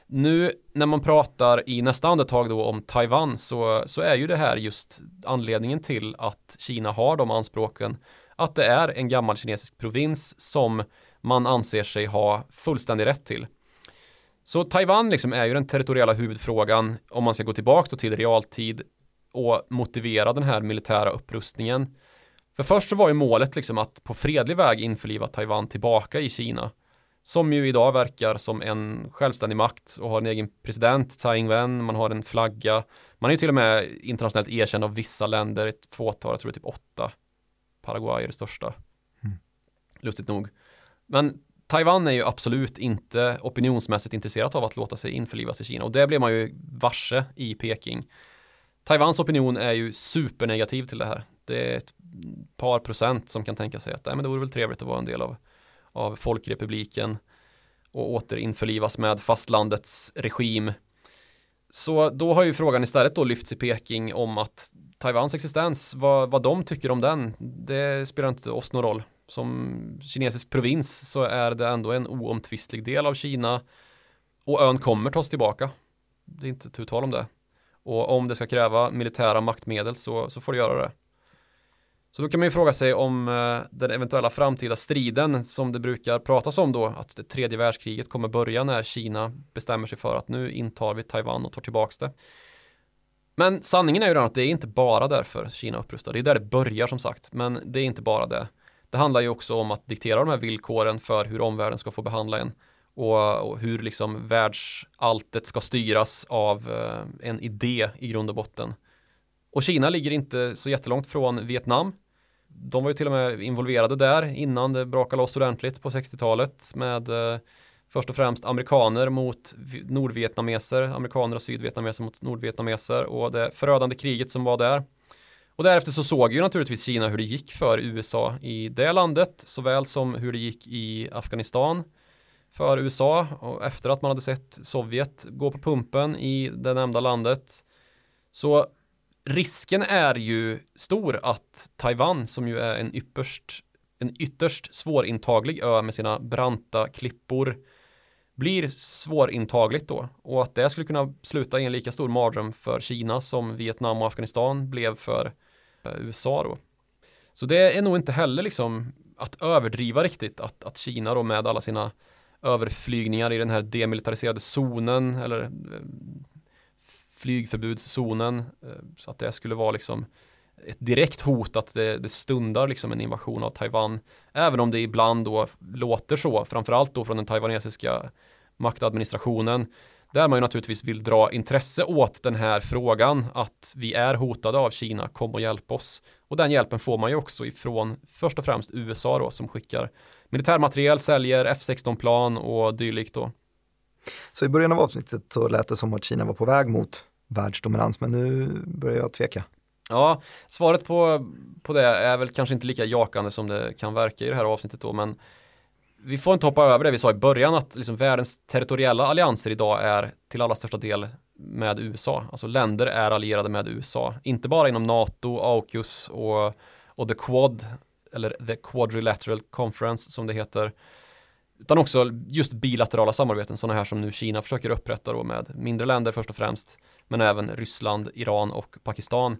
B: Nu när man pratar i nästa andetag då om Taiwan så, så är ju det här just anledningen till att Kina har de anspråken att det är en gammal kinesisk provins som man anser sig ha fullständig rätt till. Så Taiwan liksom är ju den territoriella huvudfrågan om man ska gå tillbaka till realtid och motivera den här militära upprustningen. För först så var ju målet liksom att på fredlig väg införliva Taiwan tillbaka i Kina. Som ju idag verkar som en självständig makt och har en egen president, Tsai Ing-wen, man har en flagga. Man är ju till och med internationellt erkänd av vissa länder, ett fåtal, jag tror det är typ åtta. Paraguay är det största. Mm. Lustigt nog. Men Taiwan är ju absolut inte opinionsmässigt intresserat av att låta sig införlivas i Kina och det blev man ju varse i Peking. Taiwans opinion är ju supernegativ till det här. Det är ett par procent som kan tänka sig att nej, men det vore väl trevligt att vara en del av, av folkrepubliken och återinförlivas med fastlandets regim. Så då har ju frågan istället då lyfts i Peking om att Taiwans existens, vad, vad de tycker om den, det spelar inte oss någon roll som kinesisk provins så är det ändå en oomtvistlig del av Kina och ön kommer tas tillbaka. Det är inte tu tal om det. Och om det ska kräva militära maktmedel så, så får det göra det. Så då kan man ju fråga sig om eh, den eventuella framtida striden som det brukar pratas om då, att det tredje världskriget kommer börja när Kina bestämmer sig för att nu intar vi Taiwan och tar tillbaks det. Men sanningen är ju den att det är inte bara därför Kina upprustar. Det är där det börjar som sagt, men det är inte bara det. Det handlar ju också om att diktera de här villkoren för hur omvärlden ska få behandla en och, och hur liksom världsalltet ska styras av eh, en idé i grund och botten. Och Kina ligger inte så jättelångt från Vietnam. De var ju till och med involverade där innan det brakade loss ordentligt på 60-talet med eh, först och främst amerikaner mot nordvietnameser, amerikaner och sydvietnameser mot nordvietnameser och det förödande kriget som var där. Och därefter så såg ju naturligtvis Kina hur det gick för USA i det landet, såväl som hur det gick i Afghanistan för USA och efter att man hade sett Sovjet gå på pumpen i det nämnda landet. Så risken är ju stor att Taiwan, som ju är en ypperst, en ytterst svårintaglig ö med sina branta klippor, blir svårintagligt då och att det skulle kunna sluta i en lika stor mardröm för Kina som Vietnam och Afghanistan blev för USA då. Så det är nog inte heller liksom att överdriva riktigt att, att Kina då med alla sina överflygningar i den här demilitariserade zonen eller eh, flygförbudszonen eh, så att det skulle vara liksom ett direkt hot att det, det, stundar liksom en invasion av Taiwan även om det ibland då låter så framförallt då från den taiwanesiska maktadministrationen där man ju naturligtvis vill dra intresse åt den här frågan att vi är hotade av Kina, kom och hjälp oss. Och den hjälpen får man ju också ifrån först och främst USA då som skickar militärmateriel, säljer F16-plan och dylikt då.
A: Så i början av avsnittet så lät det som att Kina var på väg mot världsdominans, men nu börjar jag tveka.
B: Ja, svaret på, på det är väl kanske inte lika jakande som det kan verka i det här avsnittet då, men vi får inte hoppa över det vi sa i början att liksom världens territoriella allianser idag är till allra största del med USA. Alltså länder är allierade med USA. Inte bara inom NATO, AUKUS och, och The Quad eller The Quadrilateral Conference som det heter. Utan också just bilaterala samarbeten, sådana här som nu Kina försöker upprätta då med mindre länder först och främst, men även Ryssland, Iran och Pakistan.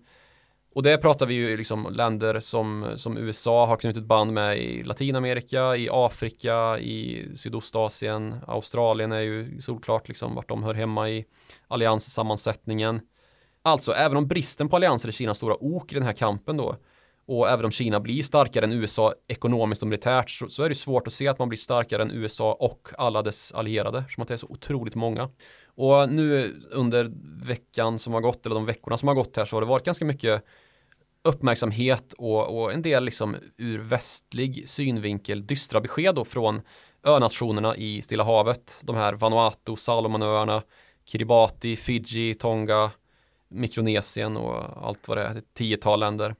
B: Och det pratar vi ju liksom länder som, som USA har knutit band med i Latinamerika, i Afrika, i Sydostasien, Australien är ju solklart liksom vart de hör hemma i allianssammansättningen. Alltså, även om bristen på allianser är Kinas stora ok i den här kampen då, och även om Kina blir starkare än USA ekonomiskt och militärt så, så, är det svårt att se att man blir starkare än USA och alla dess allierade, som att det är så otroligt många. Och nu under veckan som har gått, eller de veckorna som har gått här, så har det varit ganska mycket uppmärksamhet och, och en del liksom ur västlig synvinkel dystra besked då från önationerna i Stilla havet, de här Vanuatu, Salomonöarna, Kiribati, Fiji, Tonga, Mikronesien och allt vad det är, ett tiotal länder.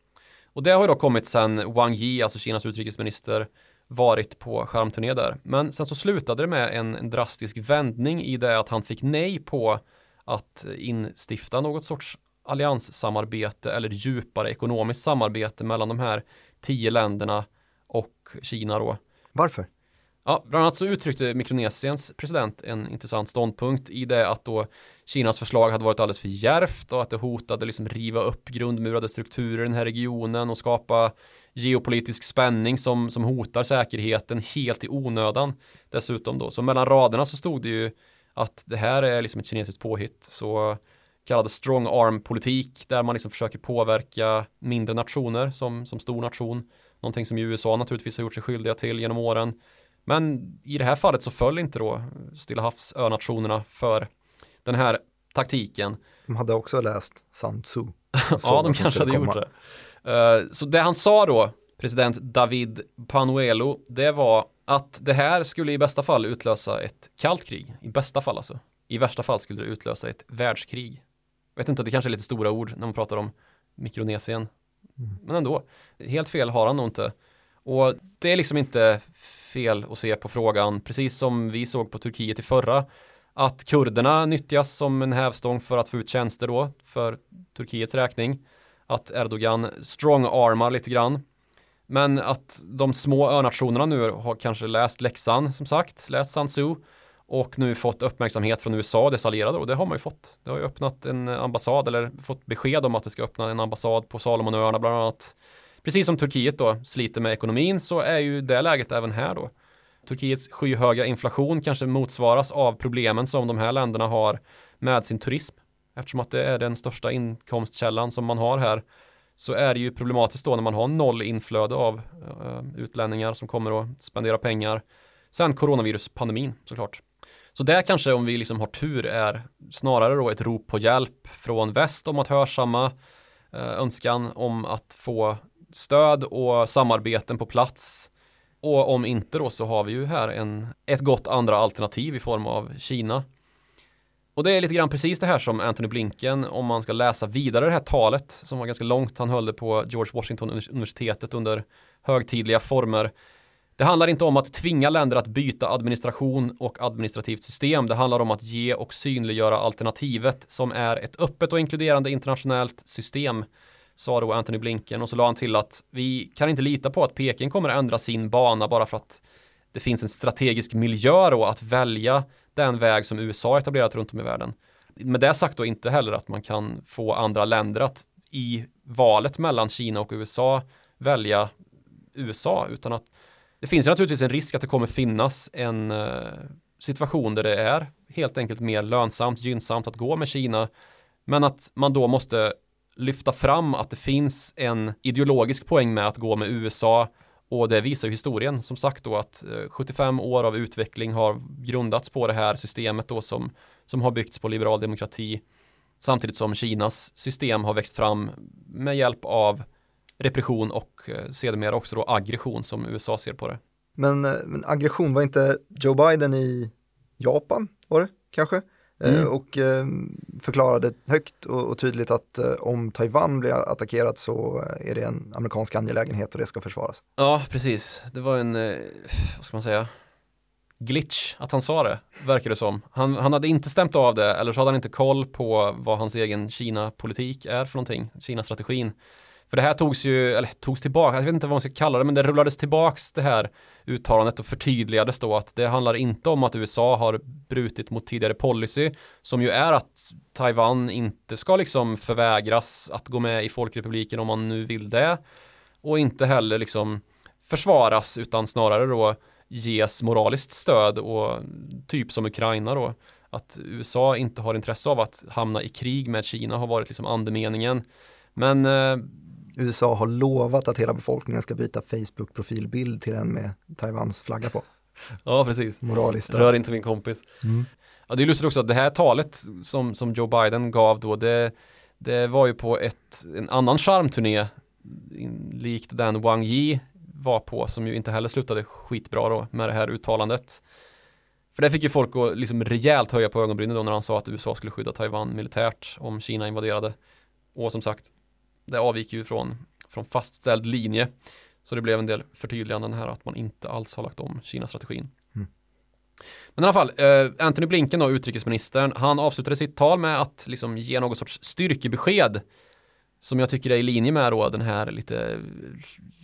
B: Och det har ju då kommit sen Wang Yi, alltså Kinas utrikesminister, varit på skärmturné där. Men sen så slutade det med en, en, drastisk vändning i det att han fick nej på att instifta något sorts allianssamarbete eller djupare ekonomiskt samarbete mellan de här tio länderna och Kina då.
A: Varför?
B: Ja, bland annat så uttryckte Mikronesiens president en intressant ståndpunkt i det att då Kinas förslag hade varit alldeles för järvt och att det hotade liksom riva upp grundmurade strukturer i den här regionen och skapa geopolitisk spänning som, som hotar säkerheten helt i onödan dessutom då. Så mellan raderna så stod det ju att det här är liksom ett kinesiskt påhitt. Så kallad strong arm politik där man liksom försöker påverka mindre nationer som, som stor nation. Någonting som USA naturligtvis har gjort sig skyldiga till genom åren. Men i det här fallet så föll inte då Stilla havsönationerna för den här taktiken.
A: De hade också läst Sun Tzu.
B: ja, de kanske hade komma. gjort det. Uh, så det han sa då, president David Panuelo, det var att det här skulle i bästa fall utlösa ett kallt krig. I bästa fall alltså. I värsta fall skulle det utlösa ett världskrig. Jag vet inte, det kanske är lite stora ord när man pratar om Mikronesien. Mm. Men ändå, helt fel har han nog inte. Och det är liksom inte fel att se på frågan, precis som vi såg på Turkiet i förra, att kurderna nyttjas som en hävstång för att få ut tjänster då för Turkiets räkning. Att Erdogan strong-armar lite grann. Men att de små önationerna nu har kanske läst läxan som sagt, läst Sansu och nu fått uppmärksamhet från USA och dess allierade och det har man ju fått. Det har ju öppnat en ambassad eller fått besked om att det ska öppna en ambassad på Salomonöarna bland annat. Precis som Turkiet då sliter med ekonomin så är ju det läget även här då. Turkiets skyhöga inflation kanske motsvaras av problemen som de här länderna har med sin turism. Eftersom att det är den största inkomstkällan som man har här så är det ju problematiskt då när man har noll inflöde av uh, utlänningar som kommer att spendera pengar. Sen coronaviruspandemin såklart. Så det kanske om vi liksom har tur är snarare då ett rop på hjälp från väst om att hörsamma eh, önskan om att få stöd och samarbeten på plats och om inte då så har vi ju här en, ett gott andra alternativ i form av Kina. Och det är lite grann precis det här som Anthony Blinken, om man ska läsa vidare det här talet som var ganska långt, han höll det på George Washington universitetet under högtidliga former. Det handlar inte om att tvinga länder att byta administration och administrativt system. Det handlar om att ge och synliggöra alternativet som är ett öppet och inkluderande internationellt system sa då Anthony Blinken och så la han till att vi kan inte lita på att Peking kommer att ändra sin bana bara för att det finns en strategisk miljö då att välja den väg som USA etablerat runt om i världen. Med det sagt då inte heller att man kan få andra länder att i valet mellan Kina och USA välja USA utan att det finns ju naturligtvis en risk att det kommer finnas en eh, situation där det är helt enkelt mer lönsamt, gynnsamt att gå med Kina men att man då måste lyfta fram att det finns en ideologisk poäng med att gå med USA och det visar ju historien. Som sagt då att eh, 75 år av utveckling har grundats på det här systemet då som, som har byggts på liberal demokrati samtidigt som Kinas system har växt fram med hjälp av repression och eh, sedermera också då aggression som USA ser på det.
A: Men, eh, men aggression, var inte Joe Biden i Japan, var det kanske? Eh, mm. och förklarade högt och, tydligt att om Taiwan blir attackerat så är det en amerikansk angelägenhet och det ska försvaras.
B: Ja, precis. Det var en, vad ska man säga, glitch att han sa det, verkar det som. Han, han hade inte stämt av det, eller så hade han inte koll på vad hans egen Kina-politik är för någonting, Kina-strategin. För det här togs ju, eller togs tillbaka, jag vet inte vad man ska kalla det, men det rullades tillbaks det här uttalandet och förtydligades då att det handlar inte om att USA har brutit mot tidigare policy som ju är att Taiwan inte ska liksom förvägras att gå med i Folkrepubliken om man nu vill det och inte heller liksom försvaras utan snarare då ges moraliskt stöd och typ som Ukraina då att USA inte har intresse av att hamna i krig med Kina har varit liksom andemeningen. Men eh,
A: USA har lovat att hela befolkningen ska byta Facebook-profilbild till en med Taiwans flagga på.
B: Ja, precis.
A: Moraliskt.
B: Rör inte min kompis.
A: Mm.
B: Ja, det är lustigt också att det här talet som, som Joe Biden gav då, det, det var ju på ett, en annan charmturné likt den Wang Yi var på som ju inte heller slutade skitbra då med det här uttalandet. För det fick ju folk att liksom rejält höja på ögonbrynen då när han sa att USA skulle skydda Taiwan militärt om Kina invaderade. Och som sagt, det avviker ju från, från fastställd linje. Så det blev en del förtydliganden här att man inte alls har lagt om Kina-strategin.
A: Mm.
B: Men i alla fall, eh, Anthony Blinken då, utrikesministern, han avslutade sitt tal med att liksom ge någon sorts styrkebesked som jag tycker är i linje med då den här lite,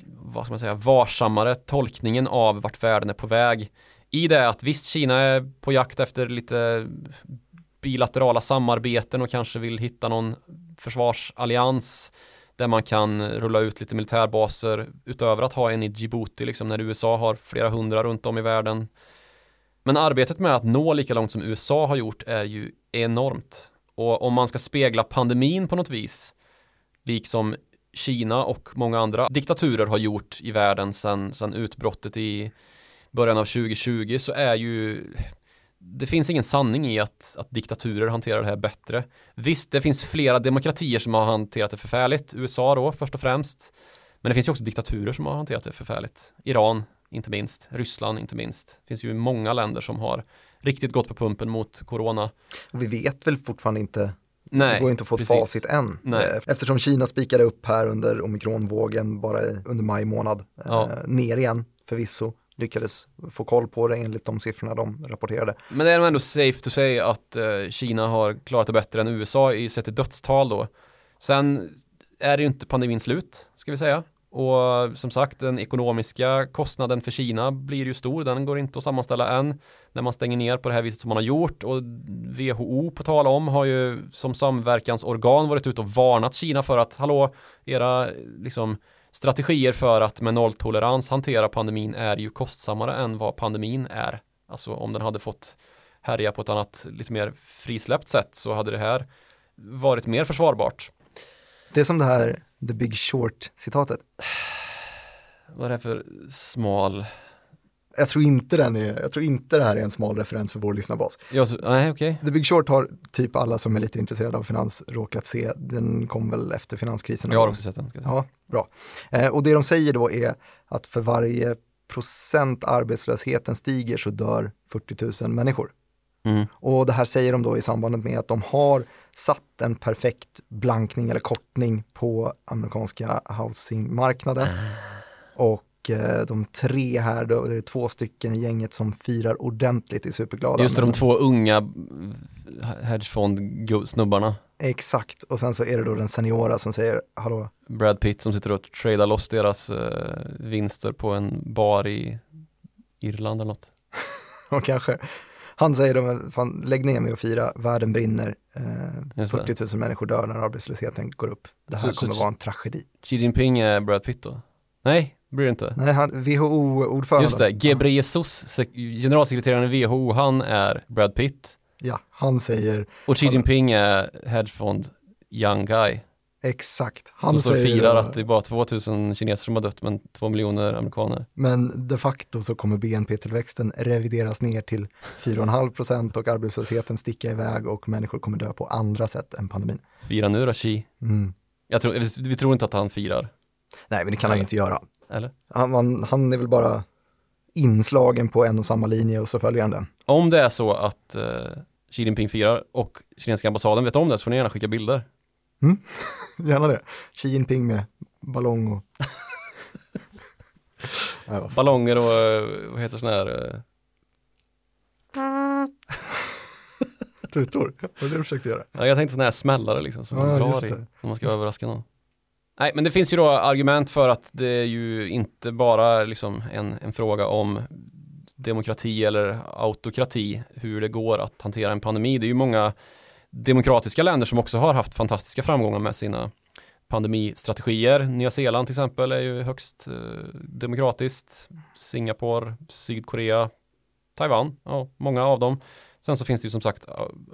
B: vad ska man säga, varsammare tolkningen av vart världen är på väg. I det att visst, Kina är på jakt efter lite bilaterala samarbeten och kanske vill hitta någon försvarsallians där man kan rulla ut lite militärbaser utöver att ha en i Djibouti liksom när USA har flera hundra runt om i världen. Men arbetet med att nå lika långt som USA har gjort är ju enormt. Och om man ska spegla pandemin på något vis, liksom Kina och många andra diktaturer har gjort i världen sedan, sedan utbrottet i början av 2020 så är ju det finns ingen sanning i att, att diktaturer hanterar det här bättre. Visst, det finns flera demokratier som har hanterat det förfärligt. USA då, först och främst. Men det finns ju också diktaturer som har hanterat det förfärligt. Iran, inte minst. Ryssland, inte minst. Det finns ju många länder som har riktigt gått på pumpen mot corona.
A: Och vi vet väl fortfarande inte
B: Nej,
A: det går inte att få ett
B: precis.
A: facit än.
B: Nej.
A: Eh, Eftersom Kina spikade upp här under omikronvågen bara under maj månad.
B: Ja.
A: Eh, ner igen förvisso. Lyckades få koll på det enligt de siffrorna de rapporterade.
B: Men det är nog ändå safe to say att eh, Kina har klarat det bättre än USA i sett till dödstal då. Sen är det ju inte pandemin slut, ska vi säga. Och som sagt, den ekonomiska kostnaden för Kina blir ju stor. Den går inte att sammanställa än när man stänger ner på det här viset som man har gjort. Och WHO på tal om har ju som samverkansorgan varit ute och varnat Kina för att hallå, era liksom strategier för att med nolltolerans hantera pandemin är ju kostsammare än vad pandemin är. Alltså om den hade fått härja på ett annat lite mer frisläppt sätt så hade det här varit mer försvarbart.
A: Det är som det här The Big Short-citatet.
B: Vad är det för smal?
A: Jag tror inte den är, jag tror inte det här är en smal referens för vår lyssnarbas.
B: Jag, nej, okej.
A: The Big Short har typ alla som är lite intresserade av finans råkat se. Den kom väl efter finanskrisen.
B: Jag har också sett den.
A: Ja, bra. Eh, och det de säger då är att för varje procent arbetslösheten stiger så dör 40 000 människor.
B: Mm.
A: Och det här säger de då i samband med att de har satt en perfekt blankning eller kortning på amerikanska housingmarknaden. Och eh, de tre här, då, det är två stycken i gänget som firar ordentligt i superglada.
B: Just det, de två unga hedgefond-snubbarna.
A: Exakt, och sen så är det då den seniora som säger, hallå,
B: Brad Pitt som sitter och tradar loss deras eh, vinster på en bar i Irland eller något.
A: och kanske, han säger då, fan, lägg ner mig och fira, världen brinner, eh,
B: Just det.
A: 40 000 människor dör när arbetslösheten går upp. Det här
B: Så- så-
A: kommer vara en tragedi.
B: Xi Jinping är Brad Pitt då? Nej, det blir det inte.
A: Nej, han, WHO-ordförande.
B: Just det, Gebreyesus, sek- generalsekreteraren i WHO, han är Brad Pitt.
A: Ja, han säger
B: Och Xi Jinping är hedgefond young guy.
A: exakt. Han
B: som
A: säger
B: firar att det är bara 2000 kineser som har dött men 2 miljoner amerikaner.
A: Men de facto så kommer BNP-tillväxten revideras ner till 4,5 procent och arbetslösheten sticka iväg och människor kommer dö på andra sätt än pandemin.
B: Fira nu då Xi.
A: Mm.
B: Jag tror, vi, vi tror inte att han firar.
A: Nej, men det kan han ju inte göra.
B: Eller?
A: Han, han, han är väl bara inslagen på en och samma linje och så följer han den.
B: Om det är så att eh, Xi Jinping firar och kinesiska ambassaden vet om det så får ni gärna skicka bilder.
A: Gärna det. Xi Jinping med ballong och... Nej.
B: Ballonger och eh, vad heter sån här eh,
A: Tutor, vad var det du försökte göra?
B: ja, Jag tänkte sån här smällare liksom som man drar i när man ska överraska någon. Nej, men det finns ju då argument för att det är ju inte bara liksom en, en fråga om demokrati eller autokrati, hur det går att hantera en pandemi. Det är ju många demokratiska länder som också har haft fantastiska framgångar med sina pandemistrategier. Nya Zeeland till exempel är ju högst eh, demokratiskt. Singapore, Sydkorea, Taiwan, ja, många av dem. Sen så finns det ju som sagt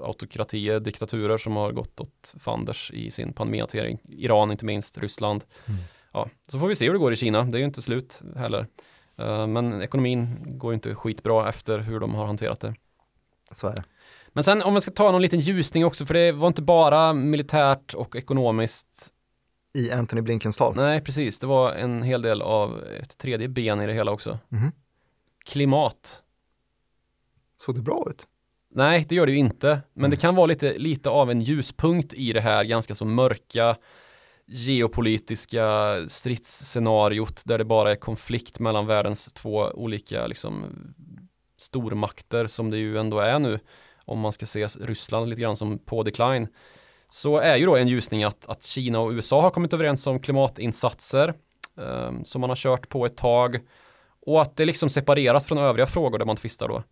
B: autokratier, diktaturer som har gått åt fanders i sin pandemihantering. Iran inte minst, Ryssland. Mm. Ja, så får vi se hur det går i Kina. Det är ju inte slut heller. Uh, men ekonomin går ju inte skitbra efter hur de har hanterat det.
A: Så är det.
B: Men sen om vi ska ta någon liten ljusning också, för det var inte bara militärt och ekonomiskt
A: i Anthony Blinkens tal.
B: Nej, precis. Det var en hel del av ett tredje ben i det hela också. Mm. Klimat.
A: Såg det bra ut?
B: Nej, det gör det ju inte. Men mm. det kan vara lite, lite av en ljuspunkt i det här ganska så mörka geopolitiska stridsscenariot där det bara är konflikt mellan världens två olika liksom, stormakter som det ju ändå är nu om man ska se Ryssland lite grann som på decline så är ju då en ljusning att, att Kina och USA har kommit överens om klimatinsatser eh, som man har kört på ett tag och att det liksom separeras från övriga frågor där man tvistar då.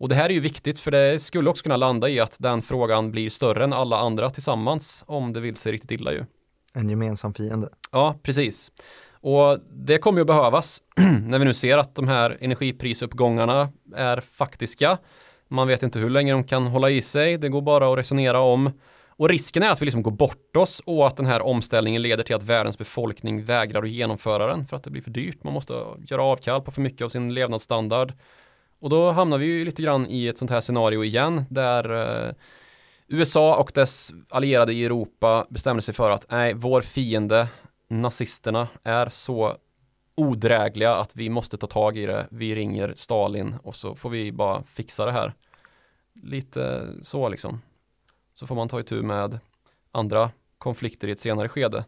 B: Och det här är ju viktigt för det skulle också kunna landa i att den frågan blir större än alla andra tillsammans om det vill sig riktigt illa ju.
A: En gemensam fiende.
B: Ja, precis. Och det kommer ju att behövas när vi nu ser att de här energiprisuppgångarna är faktiska. Man vet inte hur länge de kan hålla i sig. Det går bara att resonera om. Och risken är att vi liksom går bort oss och att den här omställningen leder till att världens befolkning vägrar att genomföra den för att det blir för dyrt. Man måste göra avkall på för mycket av sin levnadsstandard. Och då hamnar vi ju lite grann i ett sånt här scenario igen där eh, USA och dess allierade i Europa bestämde sig för att nej, vår fiende, nazisterna, är så odrägliga att vi måste ta tag i det. Vi ringer Stalin och så får vi bara fixa det här. Lite så liksom. Så får man ta itu med andra konflikter i ett senare skede.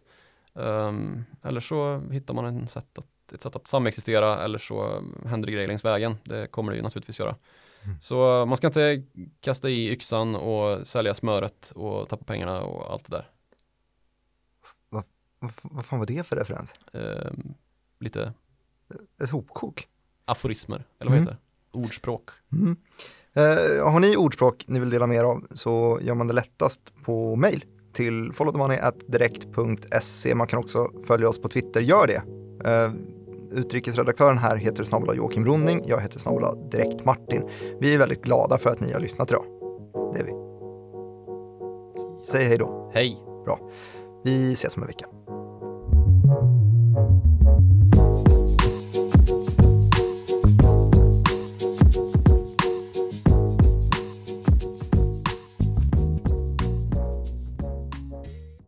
B: Um, eller så hittar man en sätt att, ett sätt att samexistera eller så händer det grejer längs vägen. Det kommer det ju naturligtvis göra. Mm. Så man ska inte kasta i yxan och sälja smöret och tappa pengarna och allt det där.
A: Vad, vad, vad fan var det för referens?
B: Um, lite
A: Ett hopkok?
B: Aforismer, eller vad mm. heter det? Ordspråk.
A: Mm. Uh, har ni ordspråk ni vill dela med er av så gör man det lättast på mail till followthemoney.direkt.se. Man kan också följa oss på Twitter, gör det. Uh, utrikesredaktören här heter snabel Joakim Ronning, jag heter snabel Direkt Martin. Vi är väldigt glada för att ni har lyssnat idag. Det är vi. Säg hej då.
B: Hej.
A: Bra. Vi ses om en vecka.